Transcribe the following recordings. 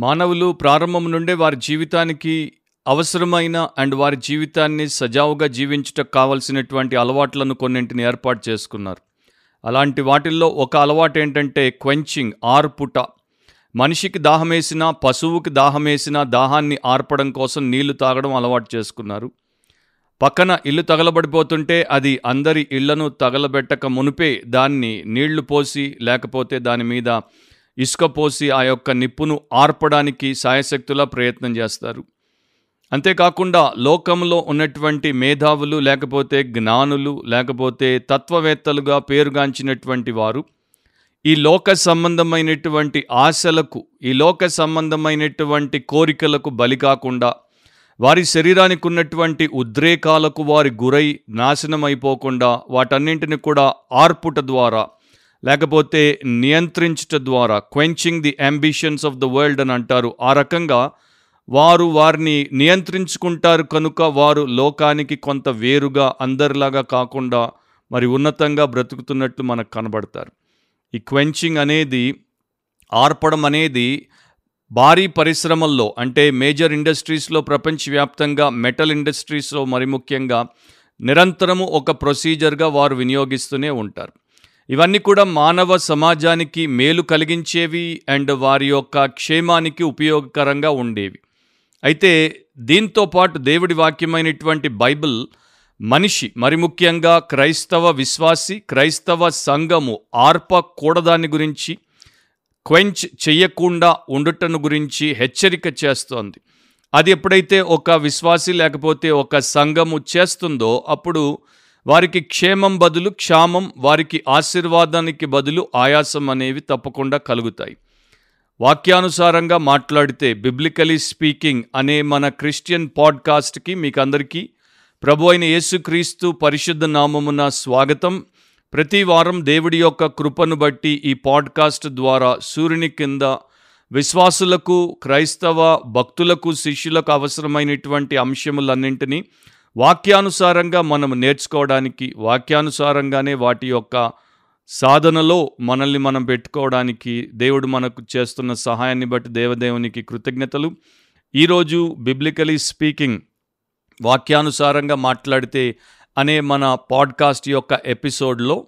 మానవులు ప్రారంభం నుండే వారి జీవితానికి అవసరమైన అండ్ వారి జీవితాన్ని సజావుగా జీవించుటకు కావలసినటువంటి అలవాట్లను కొన్నింటిని ఏర్పాటు చేసుకున్నారు. అలాంటి వాటిల్లో ఒక అలవాటు ఏంటంటే క్వెంచింగ్ ఆర్పుట. మనిషికి దాహమేసినా పశువుకి దాహమేసినా దాహాన్ని ఆర్పడం కోసం నీళ్ళు తాగడం అలవాటు చేసుకున్నారు. పక్కన ఇల్లు తగలబడిపోతుంటే అది అందరి ఇళ్ళను తగలబెట్టక మునిపే దాన్ని నీళ్ళు పోసి లేకపోతే దాని మీద ఇసుక పోసి ఆ యొక్క నిప్పును ఆర్పడానికి సాయశక్తులా ప్రయత్నం చేస్తారు. అంతేకాకుండా లోకంలో ఉన్నటువంటి మేధావులు లేకపోతే జ్ఞానులు లేకపోతే తత్వవేత్తలుగా పేరుగాంచినటువంటి వారు ఈ లోక సంబంధమైనటువంటి ఆశలకు ఈ లోక సంబంధమైనటువంటి కోరికలకు బలి కాకుండా వారి శరీరానికి ఉన్నటువంటి ఉద్రేకాలకు వారి గురై నాశనం అయిపోకుండా వాటన్నింటిని కూడా ఆర్పుట ద్వారా లేకపోతే నియంత్రించుట ద్వారా quenching the ambitions of the world అని అంటారు. ఆ రకంగా వారు వారిని నియంత్రించుకుంటారు కనుక వారు లోకానికి కొంత వేరుగా అందరిలాగా కాకుండా మరి ఉన్నతంగా బ్రతుకుతున్నట్లు మనకు కనబడతారు. ఈ క్వెంచింగ్ అనేది ఆర్పడం అనేది భారీ పరిశ్రమల్లో అంటే మేజర్ ఇండస్ట్రీస్లో ప్రపంచవ్యాప్తంగా మెటల్ ఇండస్ట్రీస్లో మరి ముఖ్యంగా నిరంతరము ఒక ప్రొసీజర్గా వారు వినియోగిస్తూనే ఉంటారు. ఇవన్నీ కూడా మానవ సమాజానికి మేలు కలిగించేవి అండ్ వారి యొక్క క్షేమానికి ఉపయోగకరంగా ఉండేవి. అయితే దీంతో పాటు దేవుడి వాక్యమైనటువంటి బైబిల్ మనిషి మరి ముఖ్యంగా క్రైస్తవ విశ్వాసి క్రైస్తవ సంఘము ఆర్పకూడదాని గురించి క్వెంచ్ చెయ్యకుండా ఉండుటను గురించి హెచ్చరిక చేస్తోంది. అది ఎప్పుడైతే ఒక విశ్వాసి లేకపోతే ఒక సంఘము చేస్తుందో అప్పుడు వారికి క్షేమం బదులు క్షామం వారికి ఆశీర్వాదానికి బదులు ఆయాసం అనేవి తప్పకుండా కలుగుతాయి. వాక్యానుసారంగా మాట్లాడితే బిబ్లికలీ స్పీకింగ్ అనే మన క్రిస్టియన్ పాడ్కాస్ట్కి మీకు అందరికీ ప్రభు అయిన యేసుక్రీస్తు పరిశుద్ధ నామమున స్వాగతం. ప్రతి వారం దేవుడి యొక్క కృపను బట్టి ఈ పాడ్కాస్ట్ ద్వారా సూర్యుని కింద విశ్వాసులకు క్రైస్తవ భక్తులకు శిష్యులకు అవసరమైనటువంటి అంశములన్నింటినీ వాక్యానుసారంగా మనం నేర్చుకోవడానికి వాక్యానుసారంగానే వాటి యొక్క సాధనలో మనల్ని మనం పెట్టుకోవడానికి దేవుడు మనకు చేస్తున్న సహాయాన్ని బట్టి దేవదేవునికి కృతజ్ఞతలు. ఈరోజు బిబ్లికలీ స్పీకింగ్ వాక్యానుసారంగా మాట్లాడితే అనే మన పాడ్కాస్ట్ యొక్క ఎపిసోడ్లో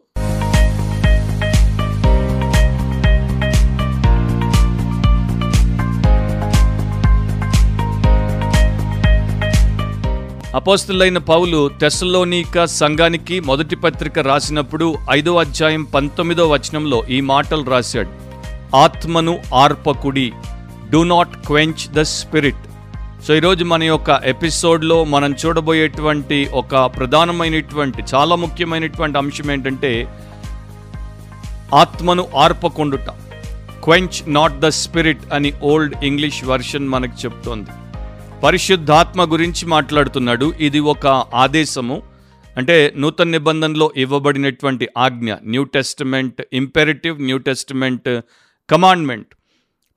అపోస్తులైన పౌలు తెస్సలోనిక సంఘానికి మొదటి పత్రిక రాసినప్పుడు ఐదో అధ్యాయం పంతొమ్మిదో వచనంలో ఈ మాటలు రాశాడు. ఆత్మను ఆర్పకుడి do not quench the spirit so ఈరోజు మన యొక్క ఎపిసోడ్లో మనం చూడబోయేటువంటి ఒక ప్రధానమైనటువంటి చాలా ముఖ్యమైనటువంటి అంశం ఏంటంటే ఆత్మను ఆర్పకుండుట. క్వెంచ్ నాట్ ద స్పిరిట్ అని ఓల్డ్ ఇంగ్లీష్ వర్షన్ మనకు చెప్తోంది. పరిశుద్ధాత్మ గురించి మాట్లాడుతున్నాడు. ఇది ఒక ఆదేశము. అంటే నూతన నిబంధనలో ఇవ్వబడినటువంటి ఆజ్ఞ new testament imperative new testament commandment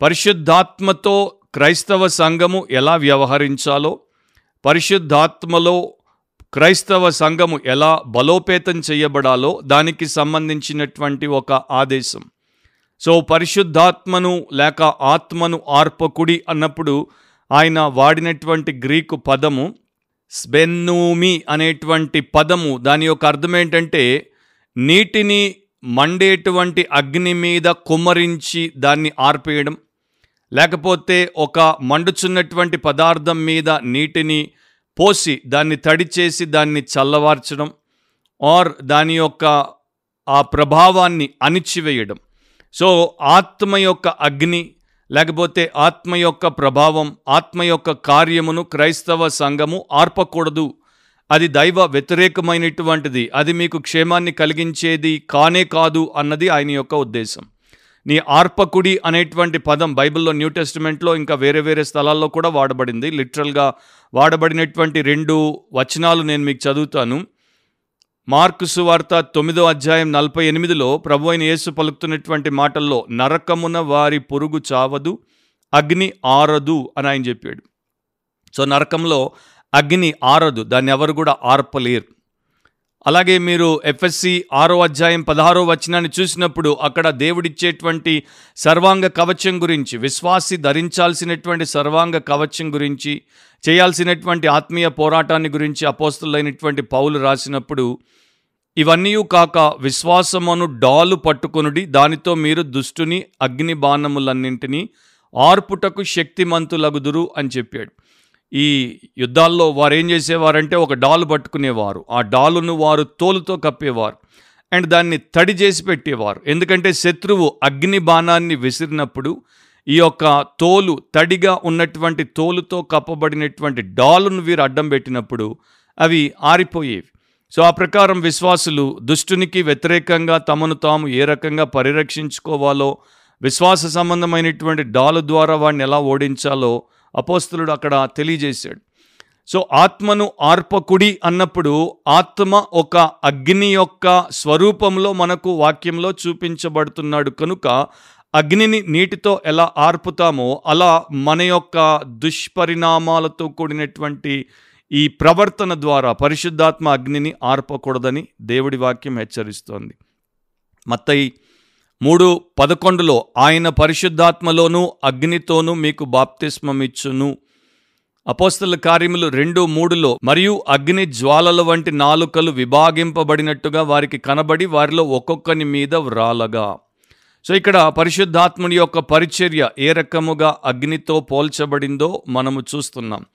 పరిశుద్ధాత్మతో క్రైస్తవ సంఘము ఎలా వ్యవహరించాలో పరిశుద్ధాత్మలో క్రైస్తవ సంఘము ఎలా బలోపేతం చేయబడాలో దానికి సంబంధించినటువంటి ఒక ఆదేశం. సో పరిశుద్ధాత్మను లేక ఆత్మను ఆర్పకుడి అన్నప్పుడు ఆయన వాడినటువంటి గ్రీకు పదము స్బెన్నూమి అనేటువంటి పదము దాని యొక్క అర్థం ఏంటంటే నీటిని మండేటువంటి అగ్ని మీద కుమ్మరించి దాన్ని ఆర్పేయడం లేకపోతే ఒక మండుచున్నటువంటి పదార్థం మీద నీటిని పోసి దాన్ని తడి చేసి దాన్ని చల్లవార్చడం ఆర్ దాని యొక్క ఆ ప్రభావాన్ని అణిచివేయడం. సో ఆత్మ యొక్క అగ్ని లేకపోతే ఆత్మ యొక్క ప్రభావం ఆత్మ యొక్క కార్యమును క్రైస్తవ సంఘము ఆర్పకూడదు. అది దైవ వ్యతిరేకమైనటువంటిది. అది మీకు క్షేమాన్ని కలిగించేది కానే కాదు అన్నది ఆయన యొక్క ఉద్దేశం. నీ ఆర్పకుడి అనేటువంటి పదం బైబిల్లో న్యూ టెస్టిమెంట్లో ఇంకా వేరే వేరే స్థలాల్లో కూడా వాడబడింది. లిటరల్గా వాడబడినటువంటి రెండు వచనాలు నేను మీకు చదువుతాను. మార్కు సువార్త తొమ్మిదో అధ్యాయం నలభై ఎనిమిదిలో ప్రభు అయిన యేసు పలుకుతున్నటువంటి మాటల్లో నరకమున వారి పురుగు చావదు అగ్ని ఆరదు అని ఆయన చెప్పాడు. సో నరకంలో అగ్ని ఆరదు దాన్ని ఎవరు కూడా ఆర్పలేరు. అలాగే మీరు ఎఫ్ఎస్సి ఆరో అధ్యాయం పదహారో వచనాన్ని చూసినప్పుడు అక్కడ దేవుడిచ్చేటువంటి సర్వాంగ కవచం గురించి విశ్వాసి ధరించాల్సినటువంటి సర్వాంగ కవచం గురించి చేయాల్సినటువంటి ఆత్మీయ పోరాటాన్ని గురించి అపోస్తులైనటువంటి పౌలు రాసినప్పుడు ఇవన్నీ కాక విశ్వాసమును డాలు పట్టుకొనుడి దానితో మీరు దుష్టుని అగ్ని బాణములన్నింటినీ ఆర్పుటకు శక్తిమంతులగుదురు అని చెప్పాడు. ఈ యుద్ధాల్లో వారు ఏం చేసేవారంటే ఒక డాలు పట్టుకునేవారు. ఆ డాలును వారు తోలుతో కప్పేవారు. అండ్ దాన్ని తడి చేసి పెట్టేవారు. ఎందుకంటే శత్రువు అగ్ని బాణాన్ని విసిరినప్పుడు ఈ యొక్క తోలు తడిగా ఉన్నటువంటి తోలుతో కప్పబడినటువంటి డాలును వీరు అడ్డం పెట్టినప్పుడు అవి ఆరిపోయేవి. సో ఆ ప్రకారం విశ్వాసులు దుష్టునికి వ్యతిరేకంగా తమను తాము ఏ రకంగా పరిరక్షించుకోవాలో విశ్వాస సంబంధమైనటువంటి డాలు ద్వారా వాడిని ఎలా ఓడించాలో అపోస్తులుడు అక్కడ తెలియజేశాడు. సో ఆత్మను ఆర్పకుడి అన్నప్పుడు ఆత్మ ఒక అగ్ని యొక్క స్వరూపంలో మనకు వాక్యంలో చూపించబడుతున్నాడు. కనుక అగ్నిని నీటితో ఎలా ఆర్పుతామో అలా మన యొక్క దుష్పరిణామాలతో కూడినటువంటి ఈ ప్రవర్తన ద్వారా పరిశుద్ధాత్మ అగ్నిని ఆర్పకూడదని దేవుడి వాక్యం హెచ్చరిస్తోంది. మత్తయి మూడు పదకొండులో ఆయన పరిశుద్ధాత్మలోనూ అగ్నితోనూ మీకు బాప్తిస్మమిచ్చును. అపోస్తల కార్యములు రెండు మూడులో మరియు అగ్ని జ్వాలల వంటి నాలుకలు విభాగింపబడినట్టుగా వారికి కనబడి వారిలో ఒక్కొక్కని మీద వ్రాలగా. సో ఇక్కడ పరిశుద్ధాత్ముని యొక్క పరిచర్య ఏ రకముగా అగ్నితో పోల్చబడిందో మనము చూస్తున్నాం.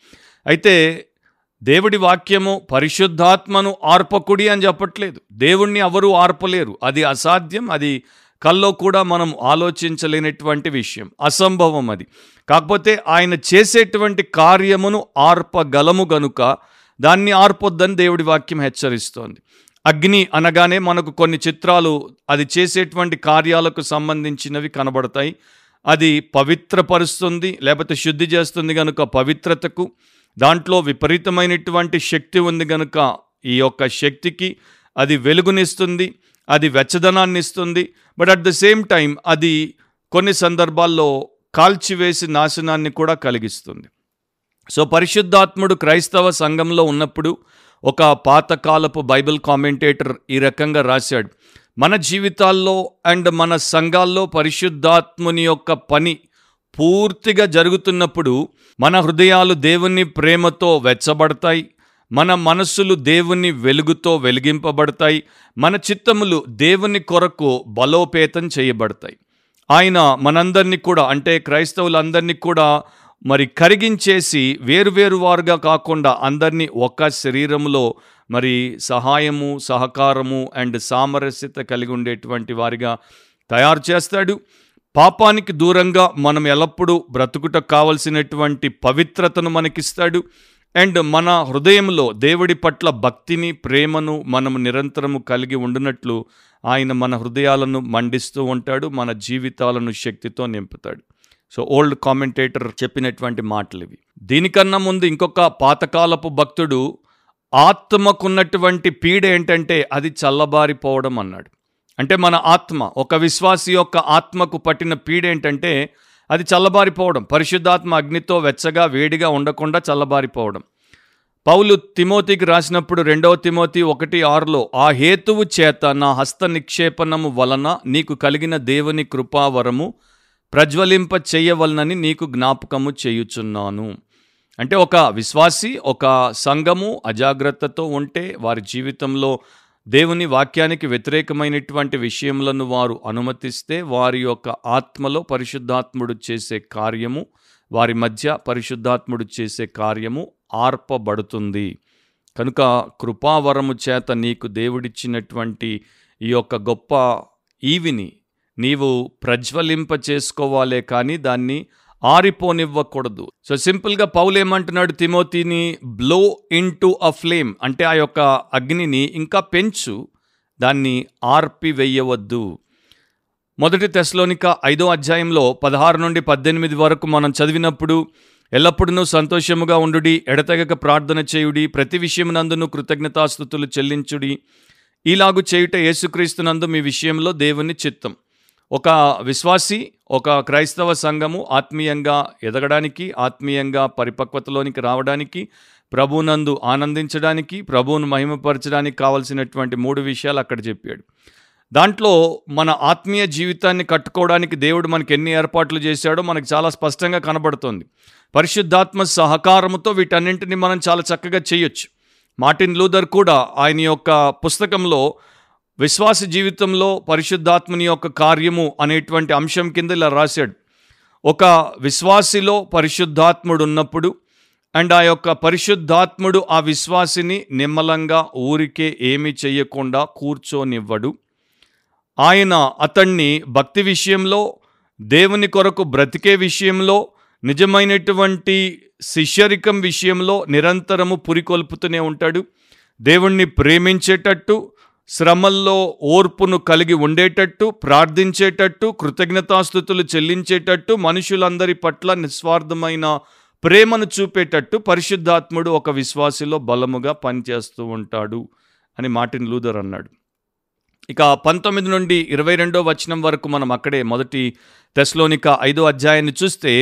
అయితే దేవుడి వాక్యము పరిశుద్ధాత్మను ఆర్పకుడి అని చెప్పట్లేదు. దేవుణ్ణి ఎవరు ఆర్పలేరు? అది అసాధ్యం అది కల్లో కూడా మనం ఆలోచించలేనటువంటి విషయం అసంభవం అది. కాకపోతే ఆయన చేసేటువంటి కార్యమును ఆర్పగలము గనుక దాన్ని ఆర్పొద్దని దేవుడి వాక్యం హెచ్చరిస్తోంది. అగ్ని అనగానే మనకు కొన్ని చిత్రాలు అది చేసేటువంటి కార్యాలకు సంబంధించినవి కనబడతాయి. అది పవిత్రపరుస్తుంది లేకపోతే శుద్ధి చేస్తుంది కనుక పవిత్రతకు దాంట్లో విపరీతమైనటువంటి శక్తి ఉంది కనుక ఈ యొక్క శక్తికి అది వెలుగునిస్తుంది. అది వెచ్చదనాన్ని ఇస్తుంది but at the same time అది కొన్ని సందర్భాల్లో కాల్చివేసి నాశనాన్ని కూడా కలిగిస్తుంది. సో పరిశుద్ధాత్ముడు క్రైస్తవ సంఘంలో ఉన్నప్పుడు ఒక పాతకాలపు బైబిల్ కామెంటేటర్ ఈ రకంగా రాశాడు. మన జీవితాల్లో అండ్ మన సంఘాల్లో పరిశుద్ధాత్ముని యొక్క పని పూర్తిగా జరుగుతున్నప్పుడు మన హృదయాలు దేవుని ప్రేమతో వెచ్చబడతాయి మన మనస్సులు దేవుని వెలుగుతో వెలిగింపబడతాయి మన చిత్తములు దేవుని కొరకు బలోపేతం చేయబడతాయి. ఆయన మనందరినీ కూడా అంటే క్రైస్తవులందరినీ కూడా మరి కరిగించేసి వేరువేరు వారుగా కాకుండా అందరినీ ఒక శరీరంలో మరి సహాయము సహకారము అండ్ సామరస్యత కలిగి ఉండేటువంటి వారిగా తయారు చేస్తాడు. పాపానికి దూరంగా మనం ఎల్లప్పుడూ బ్రతుకుట కావలసినటువంటి పవిత్రతను మనకిస్తాడు. అండ్ మన హృదయంలో దేవుడి పట్ల భక్తిని ప్రేమను మనం నిరంతరము కలిగి ఉండినట్లు ఆయన మన హృదయాలను మండిస్తూ ఉంటాడు మన జీవితాలను శక్తితో నింపుతాడు. సో ఓల్డ్ కామెంటేటర్ చెప్పినటువంటి మాటలు ఇవి దీనికన్నా ముందు ఇంకొక పాతకాలపు భక్తుడు ఆత్మకున్నటువంటి పీడ ఏంటంటే అది చల్లబారిపోవడం అన్నాడు. అంటే మన ఆత్మ ఒక విశ్వాసి యొక్క ఆత్మకు పట్టిన పీడ ఏంటంటే అది చల్లబారిపోవడం పరిశుద్ధాత్మ అగ్నితో వెచ్చగా వేడిగా ఉండకుండా చల్లబారిపోవడం. పౌలు తిమోతికి రాసినప్పుడు రెండవ తిమోతి ఒకటి ఆరులో ఆ హేతువు చేత నా హస్త నిక్షేపణము వలన నీకు కలిగిన దేవుని కృపావరము ప్రజ్వలింప చెయ్యవలనని నీకు జ్ఞాపకము చేయుచున్నాను. అంటే ఒక విశ్వాసి ఒక సంఘము అజాగ్రత్తతో ఉంటే వారి జీవితంలో దేవుని వాక్యానికి వ్యతిరేకమైనటువంటి విషయములను వారు అనుమతిస్తే వారి యొక్క ఆత్మలో పరిశుద్ధాత్ముడు చేసే కార్యము వారి మధ్య పరిశుద్ధాత్ముడు చేసే కార్యము ఆర్పబడుతుంది. కనుక కృపావరము చేత నీకు దేవుడిచ్చినటువంటి ఈ యొక్క గొప్ప ఈవిని నీవు ప్రజ్వలింప చేసుకోవాలే కానీ దాన్ని ఆరిపోనివ్వకూడదు. సో సింపుల్గా పౌలు ఏమంటున్నాడు తిమోతిని blow in to a flame అంటే ఆ యొక్క అగ్నిని ఇంకా పెంచు దాన్ని ఆర్పివేయవద్దు. మొదటి తెశలోనిక ఐదో అధ్యాయంలో పదహారు నుండి పద్దెనిమిది వరకు మనం చదివినప్పుడు ఎల్లప్పుడూ సంతోషముగా ఉండుడి ఎడతెగక ప్రార్థన చేయుడి ప్రతి విషయమునందును కృతజ్ఞతాస్థుతులు చెల్లించుడి. ఈలాగు చేయుట యేసుక్రీస్తునందు మీ విషయంలో దేవుని చిత్తం. ఒక విశ్వాసి ఒక క్రైస్తవ సంఘము ఆత్మీయంగా ఎదగడానికి ఆత్మీయంగా పరిపక్వతలోనికి రావడానికి ప్రభునందు ఆనందించడానికి ప్రభువును మహిమపరచడానికి కావలసినటువంటి మూడు విషయాలు అక్కడ చెప్పాడు. దాంట్లో మన ఆత్మీయ జీవితాన్ని కట్టుకోవడానికి దేవుడు మనకి ఎన్ని ఏర్పాట్లు చేశాడో మనకు చాలా స్పష్టంగా కనబడుతుంది. పరిశుద్ధాత్మ సహకారముతో వీటన్నింటిని మనం చాలా చక్కగా చేయొచ్చు. మార్టిన్ లూథర్ కూడా ఆయన యొక్క పుస్తకంలో విశ్వాస జీవితంలో పరిశుద్ధాత్మని యొక్క కార్యము అనేటువంటి అంశం కింద ఇలా రాశాడు. ఒక విశ్వాసిలో పరిశుద్ధాత్ముడు ఉన్నప్పుడు అండ్ ఆ యొక్క పరిశుద్ధాత్ముడు ఆ విశ్వాసిని నిమ్మలంగా ఊరికే ఏమీ చేయకుండా కూర్చోనివ్వడు. ఆయన అతన్ని భక్తి విషయంలో దేవుని కొరకు బ్రతికే విషయంలో నిజమైనటువంటి శిష్యరికం విషయంలో నిరంతరము పురికొల్పుతూనే ఉంటాడు. దేవుణ్ణి ప్రేమించేటట్టు శ్రమల్లో ఓర్పును కలిగి ఉండేటట్టు ప్రార్థించేటట్టు కృతజ్ఞతాస్థుతులు చెల్లించేటట్టు మనుషులందరి పట్ల నిస్వార్థమైన ప్రేమను చూపేటట్టు పరిశుద్ధాత్ముడు ఒక విశ్వాసిలో బలముగా పనిచేస్తూ ఉంటాడు అని మార్టిన్ లూథర్ అన్నాడు. ఇక పంతొమ్మిది నుండి ఇరవై రెండో వచనం వరకు మనం అక్కడే మొదటి తెస్లోనిక ఐదో అధ్యాయాన్ని చూస్తే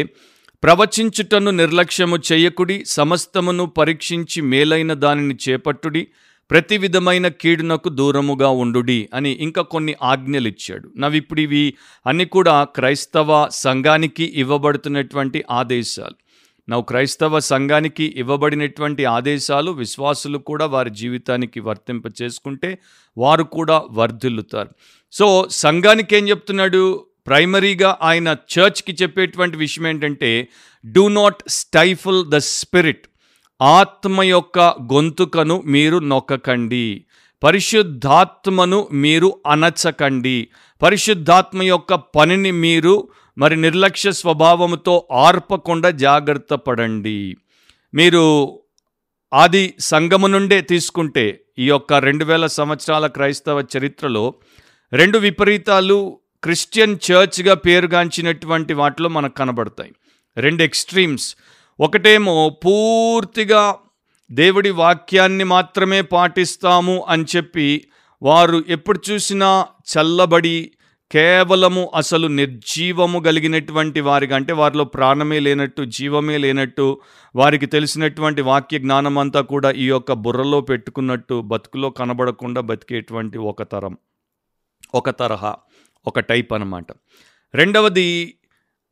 ప్రవచించుటను నిర్లక్ష్యము చేయకుడి సమస్తమును పరీక్షించి మేలైన దానిని చేపట్టుడి ప్రతి విధమైన కీడునకు దూరముగా ఉండుడి అని ఇంకా కొన్ని ఆజ్ఞలు ఇచ్చాడు నవిప్పుడు ఇవి అన్ని కూడా క్రైస్తవ సంఘానికి ఇవ్వబడుతున్నటువంటి ఆదేశాలు. నవ్వు క్రైస్తవ సంఘానికి ఇవ్వబడినటువంటి ఆదేశాలు విశ్వాసులు కూడా వారి జీవితానికి వర్తింప చేసుకుంటే వారు కూడా వర్ధిల్లుతారు. సో సంఘానికి ఏం చెప్తున్నాడు? ప్రైమరీగా ఆయన చర్చ్కి చెప్పేటువంటి విషయం ఏంటంటే do not stifle the spirit ఆత్మ యొక్క గొంతుకను మీరు నొక్కకండి. పరిశుద్ధాత్మను మీరు అనచకండి. పరిశుద్ధాత్మ యొక్క పనిని మీరు మరి నిర్లక్ష్య స్వభావముతో ఆర్పకుండా జాగ్రత్త పడండి. మీరు ఆది సంగము నుండే తీసుకుంటే ఈ యొక్క రెండు వేల సంవత్సరాల క్రైస్తవ చరిత్రలో రెండు విపరీతాలు క్రిస్టియన్ చర్చ్గా పేరుగాంచినటువంటి వాటిలో మనకు కనబడతాయి. రెండు ఎక్స్ట్రీమ్స్. ఒకటేమో పూర్తిగా దేవుడి వాక్యాన్ని మాత్రమే పాటిస్తాము అని చెప్పి వారు ఎప్పుడు చూసినా చల్లబడి కేవలము అసలు నిర్జీవము కలిగినటువంటి వారికి అంటే వారిలో ప్రాణమే లేనట్టు జీవమే లేనట్టు వారికి తెలిసినటువంటి వాక్య జ్ఞానం అంతా కూడా ఈ యొక్క బుర్రలో పెట్టుకున్నట్టు బతుకులో కనబడకుండా బతికేటువంటి ఒక తరం ఒక తరహా ఒక టైప్ అన్నమాట. రెండవది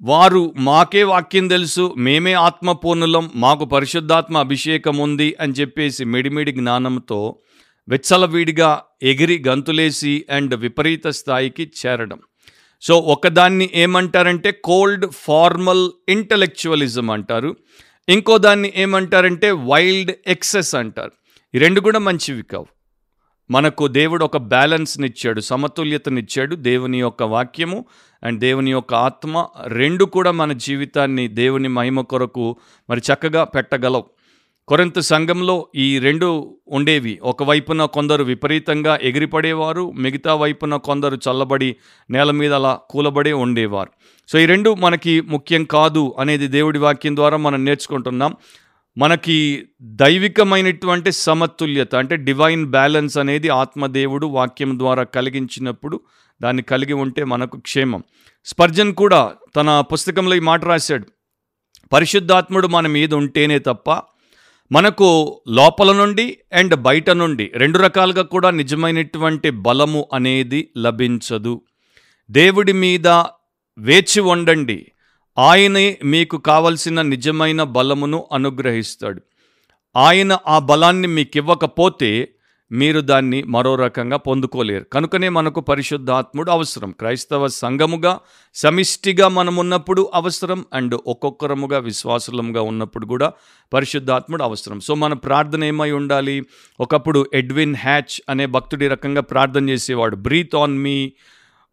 వారు మాకే వాక్యం తెలుసు మేమే ఆత్మపూర్ణులం మాకు పరిశుద్ధాత్మ అభిషేకం ఉంది అని చెప్పేసి మిడిమిడి జ్ఞానంతో వెచ్చలవీడిగా ఎగిరి గంతులేసి అండ్ విపరీత స్థాయికి చేరడం. సో ఒకదాన్ని ఏమంటారంటే కోల్డ్ ఫార్మల్ ఇంటలెక్చువలిజం అంటారు. ఇంకో దాన్ని ఏమంటారంటే వైల్డ్ ఎక్సెస్ అంటారు. ఈ రెండు కూడా మంచివి కావు. మనకు దేవుడు ఒక బ్యాలెన్స్నిచ్చాడు సమతుల్యతనిచ్చాడు దేవుని యొక్క వాక్యము అండ్ దేవుని యొక్క ఆత్మ రెండు కూడా మన జీవితాన్ని దేవుని మహిమ కొరకు మరి చక్కగా పెట్టగలవు. కొరంత సంఘంలో ఈ రెండు ఉండేవి. ఒకవైపున కొందరు విపరీతంగా ఎగిరిపడేవారు మిగతా వైపున కొందరు చల్లబడి నేల మీద అలా కూలబడే ఉండేవారు. సో ఈ రెండు మనకి ముఖ్యం కాదు అనేది దేవుడి వాక్యం ద్వారా మనం నేర్చుకుంటున్నాం. మనకి దైవికమైనటువంటి సమతుల్యత అంటే డివైన్ బ్యాలెన్స్ అనేది ఆత్మదేవుడు వాక్యం ద్వారా కలిగించినప్పుడు దాన్ని కలిగి ఉంటే మనకు క్షేమం. స్పర్జన్ కూడా తన పుస్తకంలో ఈ మాట రాశాడు. పరిశుద్ధాత్ముడు మన మీద ఉంటేనే తప్ప మనకు లోపల నుండి అండ్ బయట నుండి రెండు రకాలుగా కూడా నిజమైనటువంటి బలము అనేది లభించదు. దేవుడి మీద వేచి ఉండండి. ఆయనే మీకు కావలసిన నిజమైన బలమును అనుగ్రహిస్తాడు. ఆయన ఆ బలాన్ని మీకు ఇవ్వకపోతే మీరు దాన్ని మరో రకంగా పొందుకోలేరు. కనుకనే మనకు పరిశుద్ధాత్ముడు అవసరం. క్రైస్తవ సంఘముగా సమిష్టిగా మనం ఉన్నప్పుడు అవసరం అండ్ ఒక్కొక్కరముగా విశ్వాసులముగా ఉన్నప్పుడు కూడా పరిశుద్ధాత్ముడు అవసరం. సో మన ప్రార్థన ఏమై ఉండాలి? ఒకప్పుడు ఎడ్విన్ హ్యాచ్ అనే భక్తుడి రకంగా ప్రార్థన చేసేవాడు. Breathe on me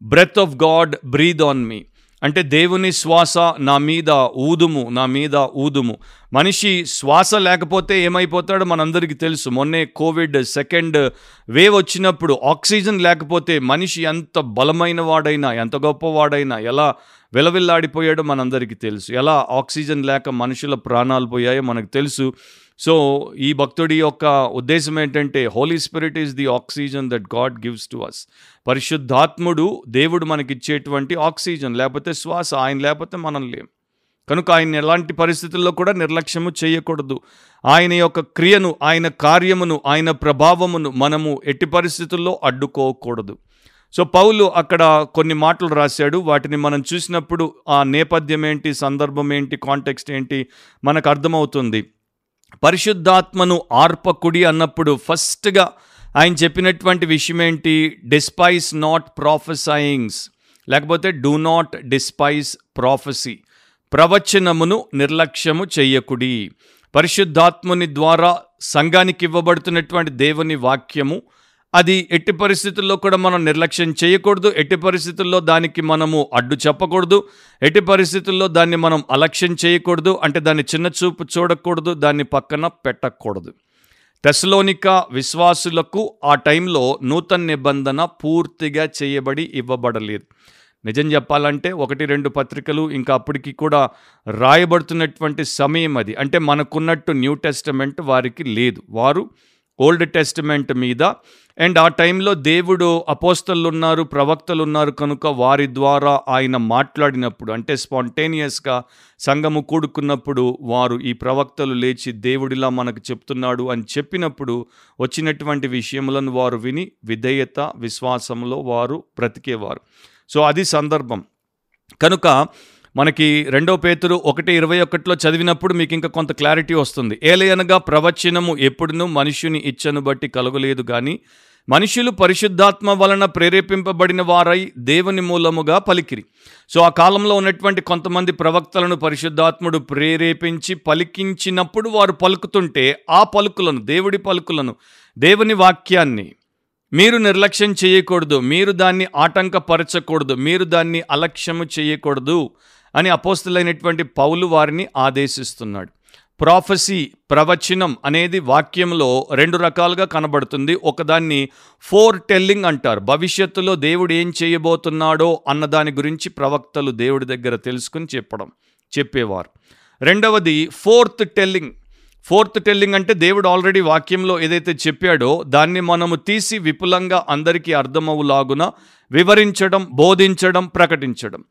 breath of God breathe on me. అంటే దేవుని శ్వాస నా మీద ఊదుము నా మీద ఊదుము. మనిషి శ్వాస లేకపోతే ఏమైపోతాడో మనందరికీ తెలుసు. మొన్నే కోవిడ్ సెకండ్ వేవ్ వచ్చినప్పుడు ఆక్సిజన్ లేకపోతే మనిషి ఎంత బలమైన వాడైనా ఎంత గొప్పవాడైనా ఎలా విలవిల్లాడిపోయాడో మనందరికీ తెలుసు. ఎలా ఆక్సిజన్ లేక మనుషుల ప్రాణాలు పోయాయో మనకు తెలుసు. సో ఈ భక్తుడి యొక్క ఉద్దేశం ఏంటంటే Holy Spirit is the oxygen that God gives to us పరిశుద్ధాత్ముడు దేవుడు మనకిచ్చేటువంటి ఆక్సిజన్ లేకపోతే శ్వాస ఆయన లేకపోతే మనం లేం కనుక ఆయన ఎలాంటి పరిస్థితుల్లో కూడా నిర్లక్ష్యము చేయకూడదు. ఆయన యొక్క క్రియను ఆయన కార్యమును ఆయన ప్రభావమును మనము ఎట్టి పరిస్థితుల్లో అడ్డుకోకూడదు. సో పౌలు అక్కడ కొన్ని మాటలు రాశాడు. వాటిని మనం చూసినప్పుడు ఆ నేపథ్యం ఏంటి సందర్భం ఏంటి కాంటెక్స్ట్ ఏంటి మనకు అర్థమవుతుంది. పరిశుద్ధాత్మను ఆర్పకుడి అన్నప్పుడు ఫస్ట్గా ఆయన చెప్పినటువంటి విషయం ఏంటి డిస్పైస్ నాట్ ప్రాఫెసయింగ్స్ లేకపోతే డూ నాట్ డిస్పైస్ ప్రాఫెసీ ప్రవచనమును నిర్లక్ష్యము చేయకుడి. పరిశుద్ధాత్ముని ద్వారా సంఘానికి ఇవ్వబడుతున్నటువంటి దేవుని వాక్యము అది ఎట్టి పరిస్థితుల్లో కూడా మనం నిర్లక్ష్యం చేయకూడదు. ఎట్టి పరిస్థితుల్లో దానికి మనము అడ్డు చెప్పకూడదు. ఎట్టి పరిస్థితుల్లో దాన్ని మనం అలక్ష్యం చేయకూడదు. అంటే దాన్ని చిన్న చూపు చూడకూడదు. దాన్ని పక్కన పెట్టకూడదు. తెసలోనిక విశ్వాసులకు ఆ టైంలో నూతన నిబంధన పూర్తిగా చేయబడి ఇవ్వబడలేదు. నిజం చెప్పాలంటే ఒకటి రెండు పత్రికలు ఇంకా అప్పటికి కూడా రాయబడుతున్నటువంటి సమయం అది. అంటే మనకున్నట్టు న్యూ టెస్టమెంట్ వారికి లేదు. వారు ఓల్డ్ టెస్టిమెంట్ మీద. అండ్ ఆ టైంలో దేవుడు అపోస్తలు ఉన్నారు ప్రవక్తలు ఉన్నారు కనుక వారి ద్వారా ఆయన మాట్లాడినప్పుడు అంటే స్పాంటేనియస్గా సంఘము కూడుకున్నప్పుడు వారు ఈ ప్రవక్తలు లేచి దేవుడిలా మనకు చెప్తున్నాడు అని చెప్పినప్పుడు వచ్చినటువంటి విషయములను వారు విని విధేయత విశ్వాసంలో వారు బ్రతికేవారు. సో అది సందర్భం. కనుక మనకి రెండో పేతురు ఒకటి ఇరవై ఒకటిలో చదివినప్పుడు మీకు ఇంకా కొంత క్లారిటీ వస్తుంది. ఏలయనగా ప్రవచనము ఎప్పుడునూ మనుష్యుని ఇచ్చను బట్టి కలగలేదు కానీ మనుషులు పరిశుద్ధాత్మ వలన ప్రేరేపింపబడిన వారై దేవుని మూలముగా పలికిరి. సో ఆ కాలంలో ఉన్నటువంటి కొంతమంది ప్రవక్తలను పరిశుద్ధాత్ముడు ప్రేరేపించి పలికించినప్పుడు వారు పలుకుతుంటే ఆ పలుకులను దేవుడి పలుకులను దేవుని వాక్యాన్ని మీరు నిర్లక్ష్యం చేయకూడదు మీరు దాన్ని ఆటంకపరచకూడదు మీరు దాన్ని అలక్ష్యము చేయకూడదు. అని అపోస్తులైనటువంటి పౌలు వారిని ఆదేశిస్తున్నాడు. ప్రాఫసీ ప్రవచనం అనేది వాక్యంలో రెండు రకాలుగా కనబడుతుంది. ఒకదాన్ని ఫోర్ టెల్లింగ్ అంటారు. భవిష్యత్తులో దేవుడు ఏం చేయబోతున్నాడో అన్న దాని గురించి ప్రవక్తలు దేవుడి దగ్గర తెలుసుకుని చెప్పడం చెప్పేవారు. రెండవది ఫోర్త్ టెల్లింగ్ ఫోర్త్ టెల్లింగ్ అంటే దేవుడు ఆల్రెడీ వాక్యంలో ఏదైతే చెప్పాడో దాన్ని మనము తీసి విపులంగా అందరికీ అర్థమవులాగున వివరించడం బోధించడం ప్రకటించడం.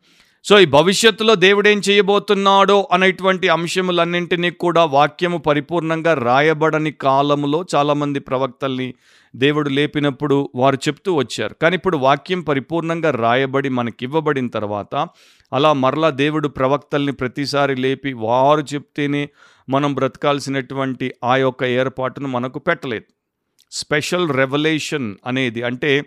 సో ఈ భవిష్యత్తులో దేవుడేం చేయబోతున్నాడో అనేటువంటి అంశములన్నింటినీ కూడా వాక్యము పరిపూర్ణంగా రాయబడని కాలములో చాలామంది ప్రవక్తల్ని దేవుడు లేపినప్పుడు వారు చెప్తూ వచ్చారు. కానీ ఇప్పుడు వాక్యం పరిపూర్ణంగా రాయబడి మనకి ఇవ్వబడిన తర్వాత అలా మరలా దేవుడు ప్రవక్తల్ని ప్రతిసారి లేపి వారు చెప్తేనే మనం బ్రతకాల్సినటువంటి ఆ యొక్క ఏర్పాటును మనకు పెట్టలేదు. స్పెషల్ రెవల్యూషన్ అనేది అంటే